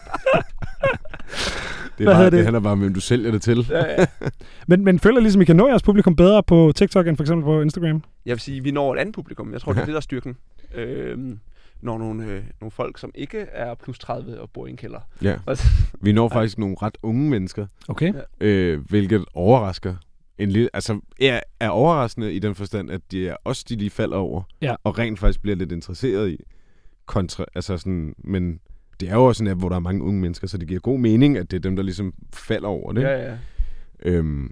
Det, er bare, det?
det?
handler bare om, hvem du sælger det til.
Ja, ja.
Men, men føler ligesom, I kan nå jeres publikum bedre på TikTok end for eksempel på Instagram?
Jeg vil sige, at vi når et andet publikum. Jeg tror, det er
Ja.
det, der er styrken. Øhm, når nogle, øh, nogle folk, som ikke er plus 30 og bor i en kælder.
Ja. Vi når faktisk nogle ret unge mennesker,
Okay.
øh, hvilket overrasker. En lille, altså er, er overraskende i den forstand, at det er os, de lige falder over,
Ja.
og rent faktisk bliver lidt interesseret i. Kontra, altså sådan, men det er jo også en app, hvor der er mange unge mennesker, så det giver god mening, at det er dem, der ligesom falder over det.
ja, ja.
Øhm,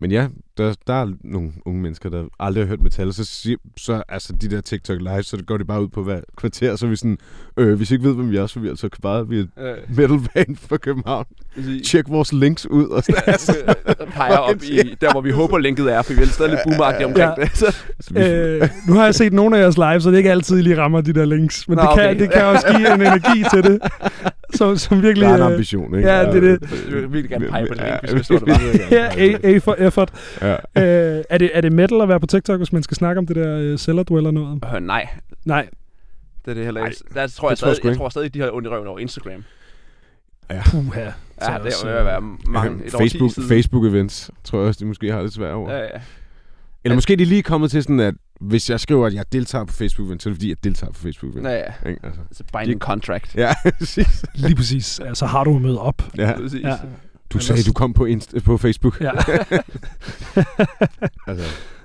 men ja, der, der er nogle unge mennesker, der aldrig har hørt metal, så, siger, så altså de der TikTok live, så går de bare ud på hver kvarter, så vi sådan, øh, hvis I ikke ved, hvem vi er, så vi altså bare vi er
Øh,
metalband fra København.
præcis.
Tjek vores links ud. Og sådan, altså,
Jeg peger op i, der hvor vi håber linket er, for vi er stadig lidt boomagtige omkring
Ja.
det. Så,
altså,
Øh, nu har jeg set nogle af jeres live, så det er ikke altid, I lige rammer de der links. Men
Nå,
det, kan,
okay.
det kan også give en energi til det, som, som virkelig...
der er en
øh,
ambition, ikke?
ja, det er det.
jeg vil virkelig gerne pege på det
Ja,
hvis vi står der bare.
Ja, A, A for effort.
Ja.
Øh, er, det, er det metal at være på TikTok, hvis man skal snakke om det der uh, cellar dweller noget?
Øh, nej,
Nej.
det er det heller ikke.
Nej,
Der tror jeg,
det tror jeg
stadig, jeg tror stadig, de har ondt i røven over Instagram.
Ja.
Puha.
Ja,
Så
det
også,
vil være mange, et
Facebook,
årti siden.
Facebook-events, tror jeg også, de måske har det svært over.
Ja, ja.
Eller måske de lige kommet til sådan, at hvis jeg skriver, at jeg deltager på Facebook-event, så er det fordi, jeg deltager på Facebook-event.
Ja, ja.
Ikke? Altså.
It's a binding contract.
Ja, præcis.
Lige præcis. Ja, så har du mødt op.
Ja.
Præcis.
Ja.
Du sagde, du kom på, Inst- på Facebook.
Ja.
Altså,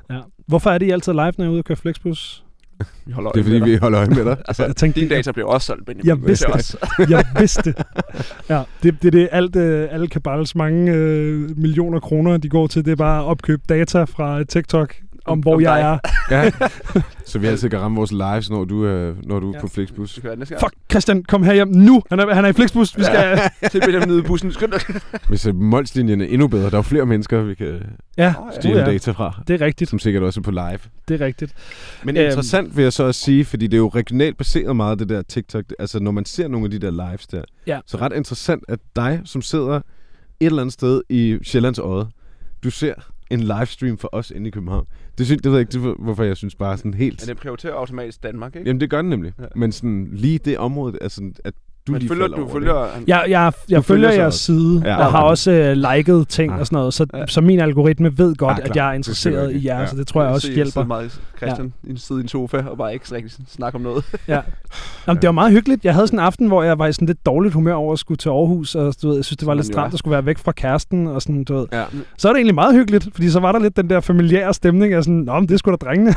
ja. Hvorfor er det I altid live, når jeg er ude og køre Flexbus?
Vi holder
det er
øje
fordi,
med
vi holder øje med dig.
Altså,
Jeg tænkte,
din data bliver også solgt, Benjamin.
Jeg vidste
Det er.
Jeg vidste det. Ja, det, det er det. Alt, øh, alle Kabals mange øh, millioner kroner, de går til, det er bare at opkøbe data fra TikTok om, hvor
om
jeg
dig.
er.
Ja. Så vi altid kan ramme vores lives, når du, er, når du er
Ja.
på Flixbus.
Fuck, Christian, kom her hjem nu. Han er, han er i Flixbus. Vi skal... Ja.
Til Benjamin nede i bussen. Skynd dig.
Hvis Molslinjen er endnu bedre, der er jo flere mennesker, vi kan
ja.
Stjæle
ja.
data fra.
Det er rigtigt.
Som sikkert også er på live.
Det er rigtigt.
Men
Øhm.
interessant vil jeg så også sige, fordi det er jo regionalt baseret meget, det der TikTok. Altså, når man ser nogle af de der lives der.
Ja.
Så ret interessant, at dig, som sidder et eller andet sted i Sjællands Odde, du ser en livestream for os inde i København. Det, synes, det ved jeg ikke, det hvorfor jeg synes bare sådan helt...
Men den prioriterer automatisk Danmark, ikke?
Jamen, det gør den nemlig.
Ja.
Men sådan lige det område, altså, at du
Men følger, du følger...
det.
Jeg, jeg, jeg
Du følger
jeres
også.
side,
Ja,
ja, og har også øh, liket ting
Ja.
og sådan noget, så,
Ja.
så min algoritme ved godt,
Ja,
at
klart.
jeg er
er
interesseret i jer,
rigtigt.
så det tror jeg også
Se-
hjælper.
sidde meget Christian en side i en sofa og bare ikke rigtig snakke om noget.
Ja. Jamen, det var meget hyggeligt. Jeg havde sådan en aften, hvor jeg var i sådan lidt dårligt humør over at skulle til Aarhus, og du ved, jeg synes, det var lidt stramt at skulle være væk fra kæresten, og sådan, du ved.
Ja.
Så er det egentlig meget hyggeligt, fordi så var der lidt den der familiære stemning af sådan, Nå, men det er sgu da drengene.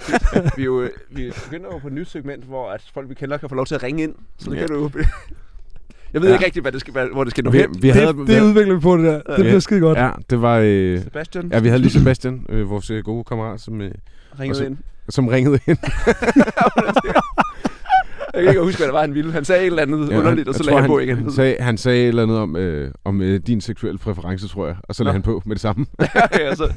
vi, jo, vi begynder jo på et nyt segment, hvor at folk, vi kender, kan få lov til at ringe ind. Så det
Ja.
kan du jo... Jeg ved
Ja.
ikke rigtigt, hvad det skal, hvor det skal nå
Vi,
hen.
vi
det,
havde,
det udvikler vi på det der. Det
Ja.
bliver skide godt.
Ja, det var... Øh,
Sebastian
ja, vi havde lige Sebastian, øh, vores øh, gode kammerat, som, øh,
ringede
så-
ind.
som ringede ind.
Jeg kan ikke huske, hvad det var, han ville. Han sagde et eller andet
Ja,
underligt, og så lagde han på igen.
Han sagde, han sagde et eller andet om, øh, om øh, din seksuelle præference, tror jeg. Og så lagde han på med det samme.
ja, så,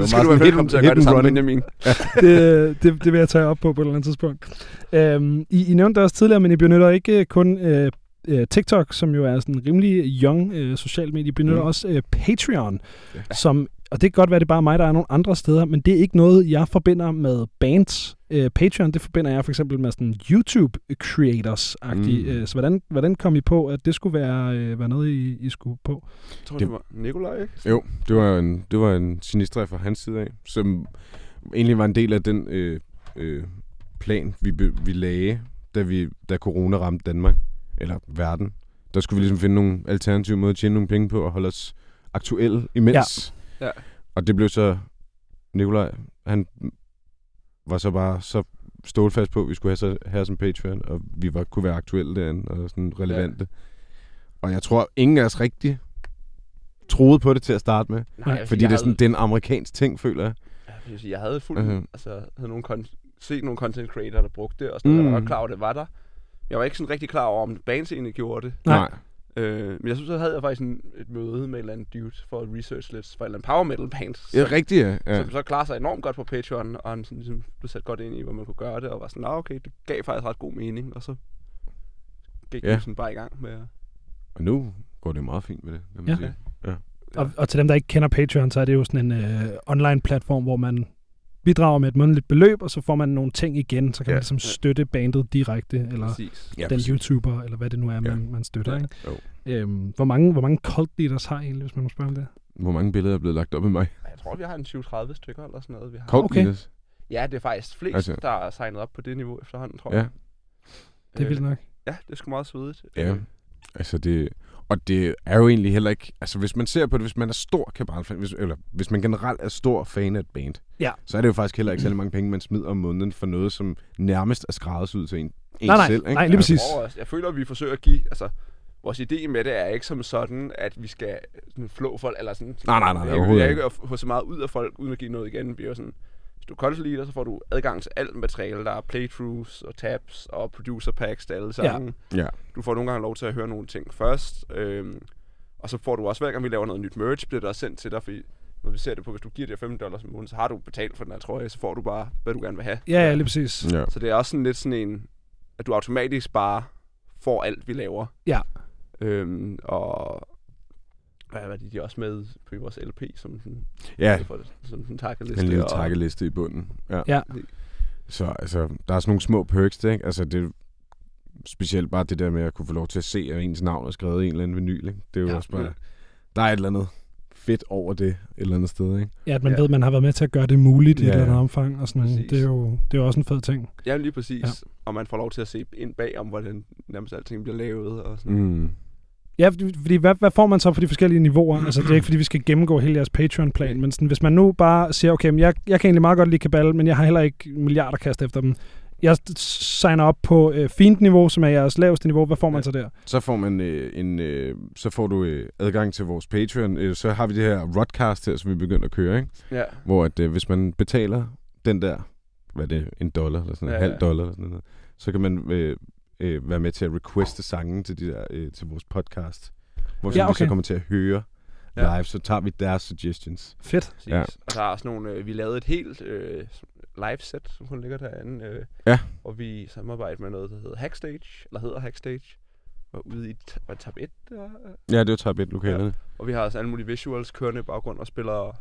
Det
så skal du være velkommen til at gøre det samme, Benjamin.
det, det, det vil jeg tage op på på et eller andet tidspunkt. Øhm, I, I nævnte det også tidligere, men I benytter ikke kun øh, øh, TikTok, som jo er sådan en rimelig young øh, social medie. I benytter
Mm.
også øh, Patreon,
Ja.
ja. som, og det kan godt være, det er bare mig, der er nogle andre steder, men det er ikke noget, jeg forbinder med bands. Øh, Patreon, det forbinder jeg for eksempel med sådan YouTube-creators-agtigt.
Mm.
Mm. Øh, så hvordan, hvordan kom I på, at det skulle være, øh, være noget, I, I skulle på?
Jeg tror,
Det-
det var Nikolaj, ikke?
Jo, det var en, det var en genistreg fra hans side af, som egentlig var en del af den øh, øh, plan, vi, vi lagde, da, vi, da corona ramte Danmark, eller verden. Der skulle vi ligesom finde nogle alternative måder at tjene nogle penge på og holde os aktuelle imens.
Ja. Ja.
Og det blev så Nikolaj, han var så bare så stålfast på, at vi skulle have så her som Patreon, og vi var, kunne være aktuelle derinde og sådan relevante. Ja. Og jeg tror, ingen af os rigtig troede på det til at starte med.
Nej,
Fordi det er, sådan, det er en amerikansk ting, føler jeg.
Ja, jeg, vil sige, jeg havde fuldt,
Mhm.
altså, havde nogle kon- set nogle content creator, der brugte det, og sådan, mm. jeg var
Mm.
klar over, det var der. Jeg var ikke sådan rigtig klar over, om bands egentlig gjorde det.
Nej.
Øh, men jeg synes, så havde jeg faktisk en, et møde med en eller anden dude for at research lidt for en eller anden power metal band,
Ja,
som,
rigtigt, ja. ja.
som så klarer sig enormt godt på Patreon, og han sådan, ligesom, blev sat godt ind i, hvor man kunne gøre det, og var sådan, nah, okay, det gav faktisk ret god mening, og så gik
Ja.
ja. sådan bare i gang med at...
Og nu går det meget fint med det, kan man
Ja.
sige.
Og, og til dem, der ikke kender Patreon, så er det jo sådan en øh, online-platform, hvor man bidrager med et månedligt beløb, og så får man nogle ting igen, så kan
Ja.
man ligesom støtte bandet direkte, eller
Præcis.
Ja,
den
præcis.
YouTuber, eller hvad det nu er, man,
Ja.
man støtter.
Ja.
Ikke? Øhm, hvor, mange, hvor mange cult leaders har I egentlig, hvis man må spørge om det?
Hvor mange billeder er blevet lagt op af mig?
Jeg tror, vi har en 20-30 stykker eller sådan noget. Vi har.
Cult
Okay.
leaders.
Ja, det er faktisk flest,
Altså-
der er signet op på det niveau efterhånden, tror
Ja.
jeg.
Det er vildt nok.
Ja, det er sgu meget svedigt.
Ja.
Øh,
Altså det... Og det er jo egentlig heller ikke... Altså hvis man ser på det, hvis man er stor kabalfan, hvis, eller hvis man generelt er stor fan af et band,
Ja.
så er det jo faktisk heller ikke særlig mange penge, man smider om måneden for noget, som nærmest er skræddersyet til en, en
Nej, nej.
selv. Ikke?
Nej, lige
Altså,
præcis.
Jeg, jeg føler, at vi forsøger at give... Altså, vores idé med det er ikke som sådan, at vi skal sådan flå folk, eller sådan...
Nej, nej, nej,
Jeg,
overhovedet
jeg er
ikke.
ikke at få så meget ud af folk, uden at give noget igen. Vi er jo sådan, du er content leader, så får du adgang til alt materiale. Der er playthroughs og tabs og producer packs til alle sammen.
Ja.
Du får nogle gange lov til at høre nogle ting først. Øhm, og så får du også, hver gang vi laver noget nyt merch, bliver det også sendt til dig, fordi når vi ser det på, hvis du giver det 5 dollars om måneden, så har du betalt for den her trøje, så får du bare, hvad du gerne vil have.
Ja, ja, lige præcis.
Ja.
Så det er også sådan lidt sådan en, at du automatisk bare får alt, vi laver.
Ja.
Øhm, og hvad er det, de er også med på vores LP, som sådan,
ja,
for det, som sådan en takkeliste.
en lille
og-
takkeliste i bunden. Ja.
Ja.
Så altså, der er sådan nogle små perks, det, ikke? Altså, det, specielt bare det der med at kunne få lov til at se, at ens navn er skrevet i en eller anden vinyl. Ikke? Det er jo
Ja.
også bare... Der er et eller andet fedt over det et eller andet sted, ikke?
Ja, at man
Ja.
ved, at man har været med til at gøre det muligt i
Ja,
et eller andet omfang. Og sådan,
Præcis.
det, er jo, det er jo også en fed ting.
Ja, lige præcis.
Ja.
Ja. Og man får lov til at se ind bag om, hvordan nærmest alting bliver lavet. Og sådan.
Mm.
Ja, fordi, fordi hvad, hvad får man så på de forskellige niveauer? Altså, det er ikke, fordi vi skal gennemgå hele jeres Patreon-plan, men sådan, hvis man nu bare siger, okay, men jeg, jeg kan egentlig meget godt lide Kabal, men jeg har heller ikke milliarder kast efter dem. Jeg signer op på øh, fint niveau, som er jeres laveste niveau. Hvad får man
Ja.
så der?
Så får man øh, en, øh, så får du øh, adgang til vores Patreon. Øh, så har vi det her Rodcast her, som vi begynder at køre, ikke?
Ja.
Hvor at, øh, hvis man betaler den der, hvad er det, en dollar eller sådan
Ja,
ja. halv dollar eller sådan noget, så kan man øh, øh, være med til at requeste sange til, de der, øh, til vores podcast. Hvor
Ja,
ja, okay. vi så kommer til at høre
Ja.
live, så tager vi deres suggestions.
Fedt.
Præcis.
Ja.
Ja. Og der er også nogle, øh, vi lavede et helt øh, live-set, som kun ligger derinde. Øh,
Ja.
Hvor vi samarbejder med noget, der hedder Hackstage, eller hedder Hackstage. Og ude i var tab 1, der, øh,
Ja, det var tab 1 lokalerne.
Og vi har også alle mulige visuals kørende i baggrund og spiller...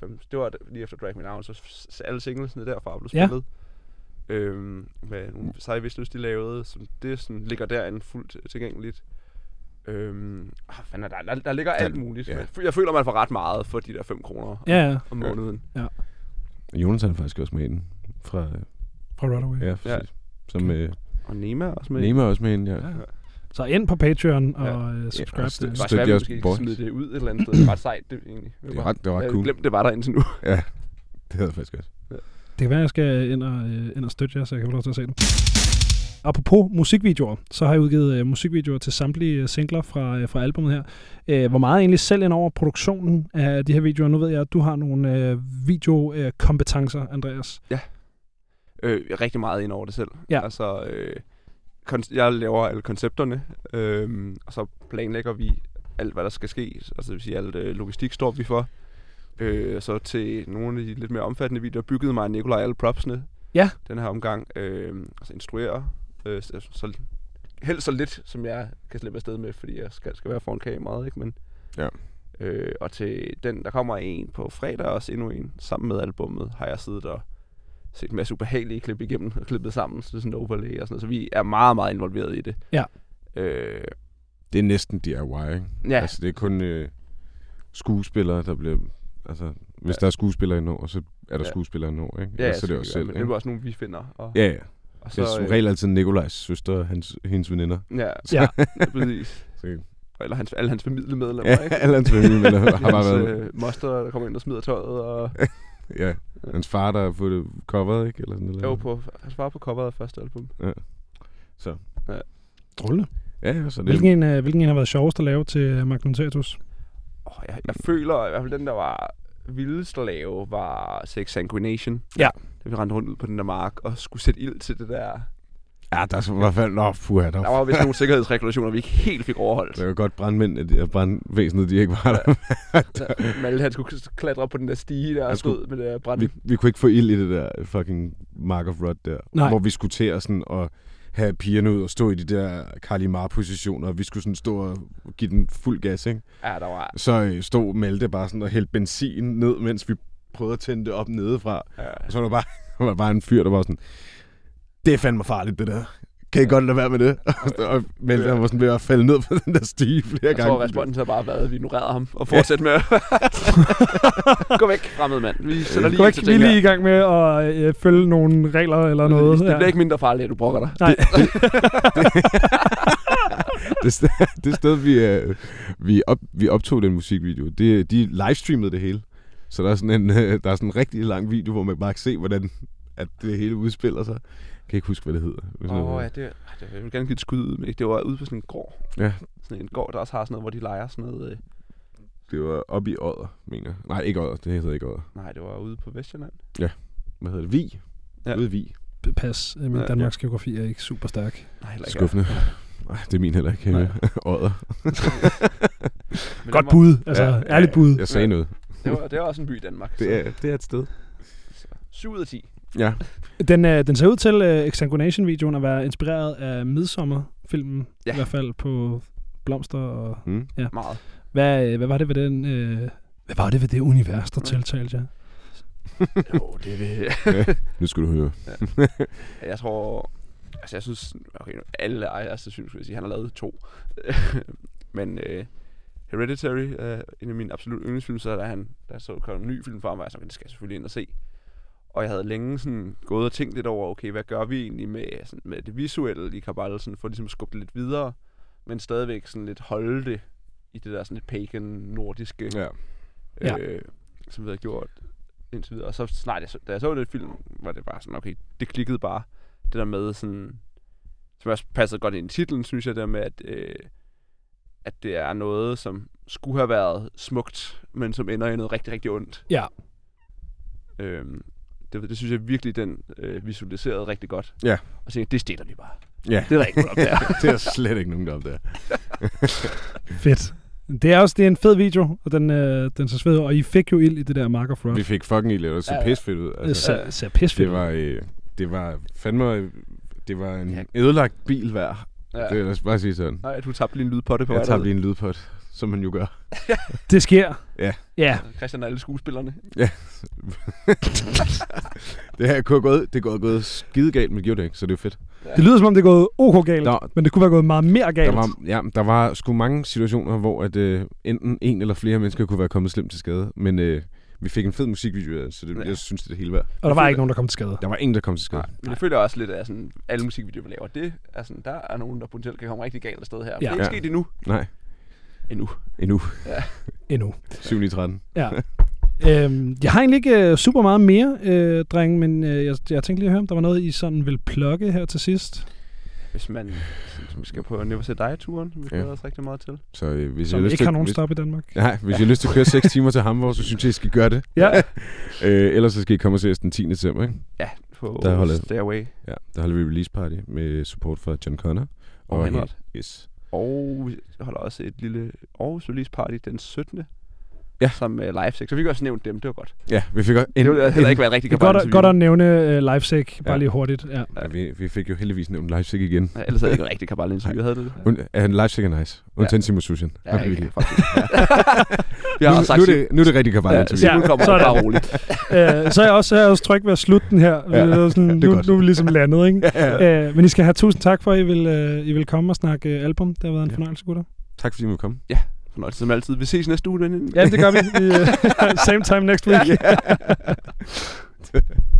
Fem, det var lige efter Drag Me Down, så alle singlesene derfra blev
Ja.
Øhm, med nogle seje visuals, de lavede, som det sådan, ligger derinde fuldt tilgængeligt. Øhm, ah, fanden, er der, der, der ligger alt muligt.
ja.
Ja. Jeg føler, man får ret meget for de der 5 kroner
Ja, ja.
om måneden.
Jonathan er faktisk også med ind fra,
Fra Runaway.
ja,
Ja.
præcis. Som øh,
Og Nema også med.
Nema også med ind, ja.
Ja. Så ind på Patreon og
Ja.
øh, subscribe.
og
Ja,
støt-
Det var svært, at smide det ud et eller andet sted. Det er ret sejt, det egentlig.
Det er ret, det er
jeg
ret cool.
glemt, det var der indtil nu.
Ja, det havde jeg faktisk også.
Det kan være, at jeg skal ind og, øh, ind og støtte jer, så jeg kan få lov til at se dem. Apropos musikvideoer, så har jeg udgivet øh, musikvideoer til samtlige øh, singler fra, øh, fra albumet her. Øh, hvor meget egentlig selv ind over produktionen af de her videoer? Nu ved jeg, at du har nogle øh, videokompetencer, Andreas.
øh, rigtig meget ind over det selv.
Ja.
Altså, øh, jeg laver alle koncepterne, øh, og så planlægger vi alt, hvad der skal ske. Altså, det vil sige, alt øh, logistik står vi for. Øh, så til nogle af de lidt mere omfattende videoer byggede mig Nikolaj alle propsene.
Ja.
Den her omgang. Øh, altså instruere. Øh, så, så, helst så lidt, som jeg kan slippe afsted med, fordi jeg skal, skal være foran kameraet, ikke? Men,
Ja.
Øh, og til den, der kommer en på fredag, og også endnu en sammen med albummet, har jeg siddet og set en masse ubehagelige klip igennem og klippet sammen, så det er sådan en overlay og sådan noget. Så vi er meget, meget involveret i det.
Ja.
Øh,
Det er næsten DIY, ikke?
ja,
Altså, det er kun øh, skuespillere, der bliver... Altså, hvis
Ja.
der er skuespillere endnu, så er der
Ja.
skuespillere endnu, ikke?
ja,
Ellers er det også selv,
men det er også nogle, vi finder. Og,
Ja, ja.
og
Så, det er som
øh,
regel altid Nikolajs søster og hans, hendes veninder.
Ja,
Ja.
præcis.
Så,
Eller hans, alle hans familiemedlemmer,
ja,
ikke?
alle hans familiemedlemmer har bare
hans,
været...
øh, moster, der kommer ind og smider tøjet, og
Ja, hans far, der har fået det coveret, ikke? Eller sådan noget.
jo på, hans far på coveret af første album.
Så,
Drølle.
ja, ja, så det...
Hvilken en, øh, hvilken en har været sjovest at lave til Magnum Tatus?
Oh, jeg, jeg føler i hvert fald, den der var vildest at lave, var Sex Sanguination.
Ja.
Da vi rendte rundt ud på den der mark og skulle sætte ild til det der.
Ja, der er så i hvert fald... Nå, puha, der,
Der var vist nogle sikkerhedsregulationer, vi ikke helt fik overholdt.
det var godt brandmænd, at de, og brandvæsenet, de ikke var der.
Så Malte, han skulle klatre op på den der stige der og
Han skulle-
stod med det der brand.
vi, vi kunne ikke få ild i det der fucking Mark of Rod der.
Nej.
Hvor vi skulle til at sådan at have pigerne ud og stå i de der Kalimar-positioner, og vi skulle sådan stå og give den fuld gas, ikke?
Ja, der var...
Så øh, stod Malte bare sådan og hældte benzin ned, mens vi prøvede at tænde det op nedefra.
Ja,
Og så var der bare, var der bare en fyr, der var sådan, det er fandme farligt, det der. Kan I godt lade være med det? og Malte han var sådan ved at falde ned på den der stige flere
jeg
gange.
tror, responsen har bare været, at vi ignorerede ham og fortsætte med at... Gå væk, fremmed mand. Vi sætter lige
Gå
til
vi lige i gang med at øh, følge nogle regler eller noget.
Det bliver ikke mindre farligt, at du brokker dig.
Nej.
det, sted, det sted, vi, øh, vi, op, vi optog den musikvideo, det, de livestreamede det hele. Så der er sådan en, øh, der er sådan en rigtig lang video, hvor man bare kan se, hvordan at det hele udspiller sig. Jeg kan ikke huske, hvad det hedder.
Åh, oh, ja, det, det, jeg vil gerne give et skud ud, men det var ude på sådan en gård.
Ja.
Sådan en gård, der også har sådan noget, hvor de leger sådan noget... Øh,
Det var oppe i Odder, mener jeg. Nej, ikke Odder. Det hedder ikke Odder.
nej, det var ude på Vestjylland.
Hvad hedder det? Vi.
Ja.
Ja. Ude i Vi.
Pas. Øh, Min
Ja,
Danmarks geografi er ikke super stærk.
Nej, heller ikke.
Skuffende. Nej, det er min heller ikke.
Nej.
Odder.
Godt bud. Altså, ærligt bud.
Jeg sagde
Ja.
noget.
Det var, det var også en by i Danmark.
Det er, det er et sted.
så, 7 ud af 10.
Ja.
Den, øh, den ser ud til, øh, Exsanguination-videoen, at være inspireret af Midsommer-filmen.
Ja.
I hvert fald på blomster og...
Mm.
Meget.
Hvad, øh, hvad var det ved den... Øh, hvad var det ved det univers, der tiltalte jer?
jo, det vil...
Nu skal du høre.
jeg tror... Altså, jeg synes... Okay, alle ejers synes, skulle jeg sige, han har lavet to. Men øh, Hereditary er en af mine absolut yndlingsfilm, så da, han, da jeg så kom en ny film for sådan, okay, det skal jeg selvfølgelig ind og se. Og jeg havde længe sådan gået og tænkt lidt over, okay, hvad gør vi egentlig med, sådan, med det visuelle i Kabal, sådan, for ligesom at skubbe det lidt videre, men stadigvæk sådan lidt holde det i det der sådan lidt pagan nordiske
Ja.
Ja.
øh, som vi havde gjort indtil videre. Og så snart jeg så, da jeg så det film, var det bare sådan, okay, det klikkede bare. Det der med sådan, som også passede godt ind i titlen, synes jeg, det der med, at, øh, at det er noget, som skulle have været smukt, men som ender i noget rigtig, rigtig ondt.
Ja.
Øhm, det, det synes jeg virkelig, den øh, visualiserede rigtig godt.
Ja.
Og så tænkte det stiller vi bare.
Ja,
Det er der ikke noget op der.
det er slet ikke nogen der op der.
Fedt. Det er også det er en fed video, og den, øh, den ser sved. Og I fik jo ild i det der Mark of Rock.
Vi fik fucking i det, det så
Ja, ja.
ud.
Det
Altså,
ser, ser fedt
det var, øh, det var fandme, det var en
Ja.
ødelagt bil værd.
Ja.
Det vil jeg bare sige sådan.
Nej, du tabte lige en lyd på det
Jeg
derud.
lige en lydpot, som man jo gør.
Det sker.
Ja.
Ja.
Christian og alle skuespillerne.
Det her kunne have gået, det kunne have gået skide galt, men det gjorde det ikke, så det er jo fedt.
Det lyder som om, det er gået ok galt,
Der-
men det kunne være gået meget mere galt.
Der var, ja, der var sgu mange situationer, hvor at, øh, enten en eller flere mennesker kunne være kommet slemt til skade. Men øh, vi fik en fed musikvideo, så det,
Ja.
jeg synes, det er det hele værd.
Og der var ikke nogen, der kom til skade.
Der var ingen, der kom til skade.
Nej, men jeg føler også lidt, at sådan, alle musikvideoer, vi laver, det er sådan, der er nogen, der potentielt kan komme rigtig galt af sted her.
Ja.
Ja. Det er ikke
Ja.
sket endnu.
Nej,
Endnu.
endnu.
Endnu.
7 i 13.
Ja. øhm, jeg har egentlig ikke øh, super meget mere, øh, dreng, men øh, jeg, jeg tænkte lige at høre, om der var noget, I sådan vil plukke her til sidst.
Hvis man vi skal på Never Say Die-turen, vi
Ja.
glæder os rigtig meget til.
Så øh, hvis I
Som
har lyst
ikke
til,
har nogen
hvis,
stop i Danmark.
Nej, hvis I har lyst til at køre 6 timer til Hamburg, så synes jeg, I skal gøre det.
Ja.
Øh, ellers så skal I komme og se os den 10. december, ikke?
Ja, på
Der holder-
Stairway.
Ja, der holder vi release party med support fra John Connor.
Og Henrik.
Yes.
Og vi holder også et lille Aarhus Release Party den 17.
Ja.
Som uh, live sex. Så vi kan også nævne dem, det var godt.
Ja, vi fik også
Det ville heller ikke være en rigtig
Det er godt, at-
kampagne.
godt at nævne uh, LifeSec, bare
Ja.
lige hurtigt. Ja.
Ja, vi, vi fik jo heldigvis nævnt Livesick igen.
Ja, ellers havde jeg ikke en rigtig kabal-interview, havde det det?
Und, er Livesick er nice. Undtagen Simon.
Ja,
vi
ikke,
lide.
faktisk. Ja. vi har
nu,
sagt,
nu, er det, nu er det rigtig kabal
ja,
interview.
Simon
Ja,
kommer
sådan.
bare roligt.
uh, så er jeg også, så er jeg også tryg ved at slutte den her.
Ja,
Ja, sådan, nu, nu er vi ligesom landet, ikke?
Ja.
Uh, men I skal have tusind tak for, at I vil, uh, I vil komme og snakke uh, album. Det har været en
Ja.
fornøjelse, gutter.
Tak fordi I måtte komme
fornøjelse som altid. Vi ses næste uge, Benjamin.
Ja, det gør vi. Øh, same time next week.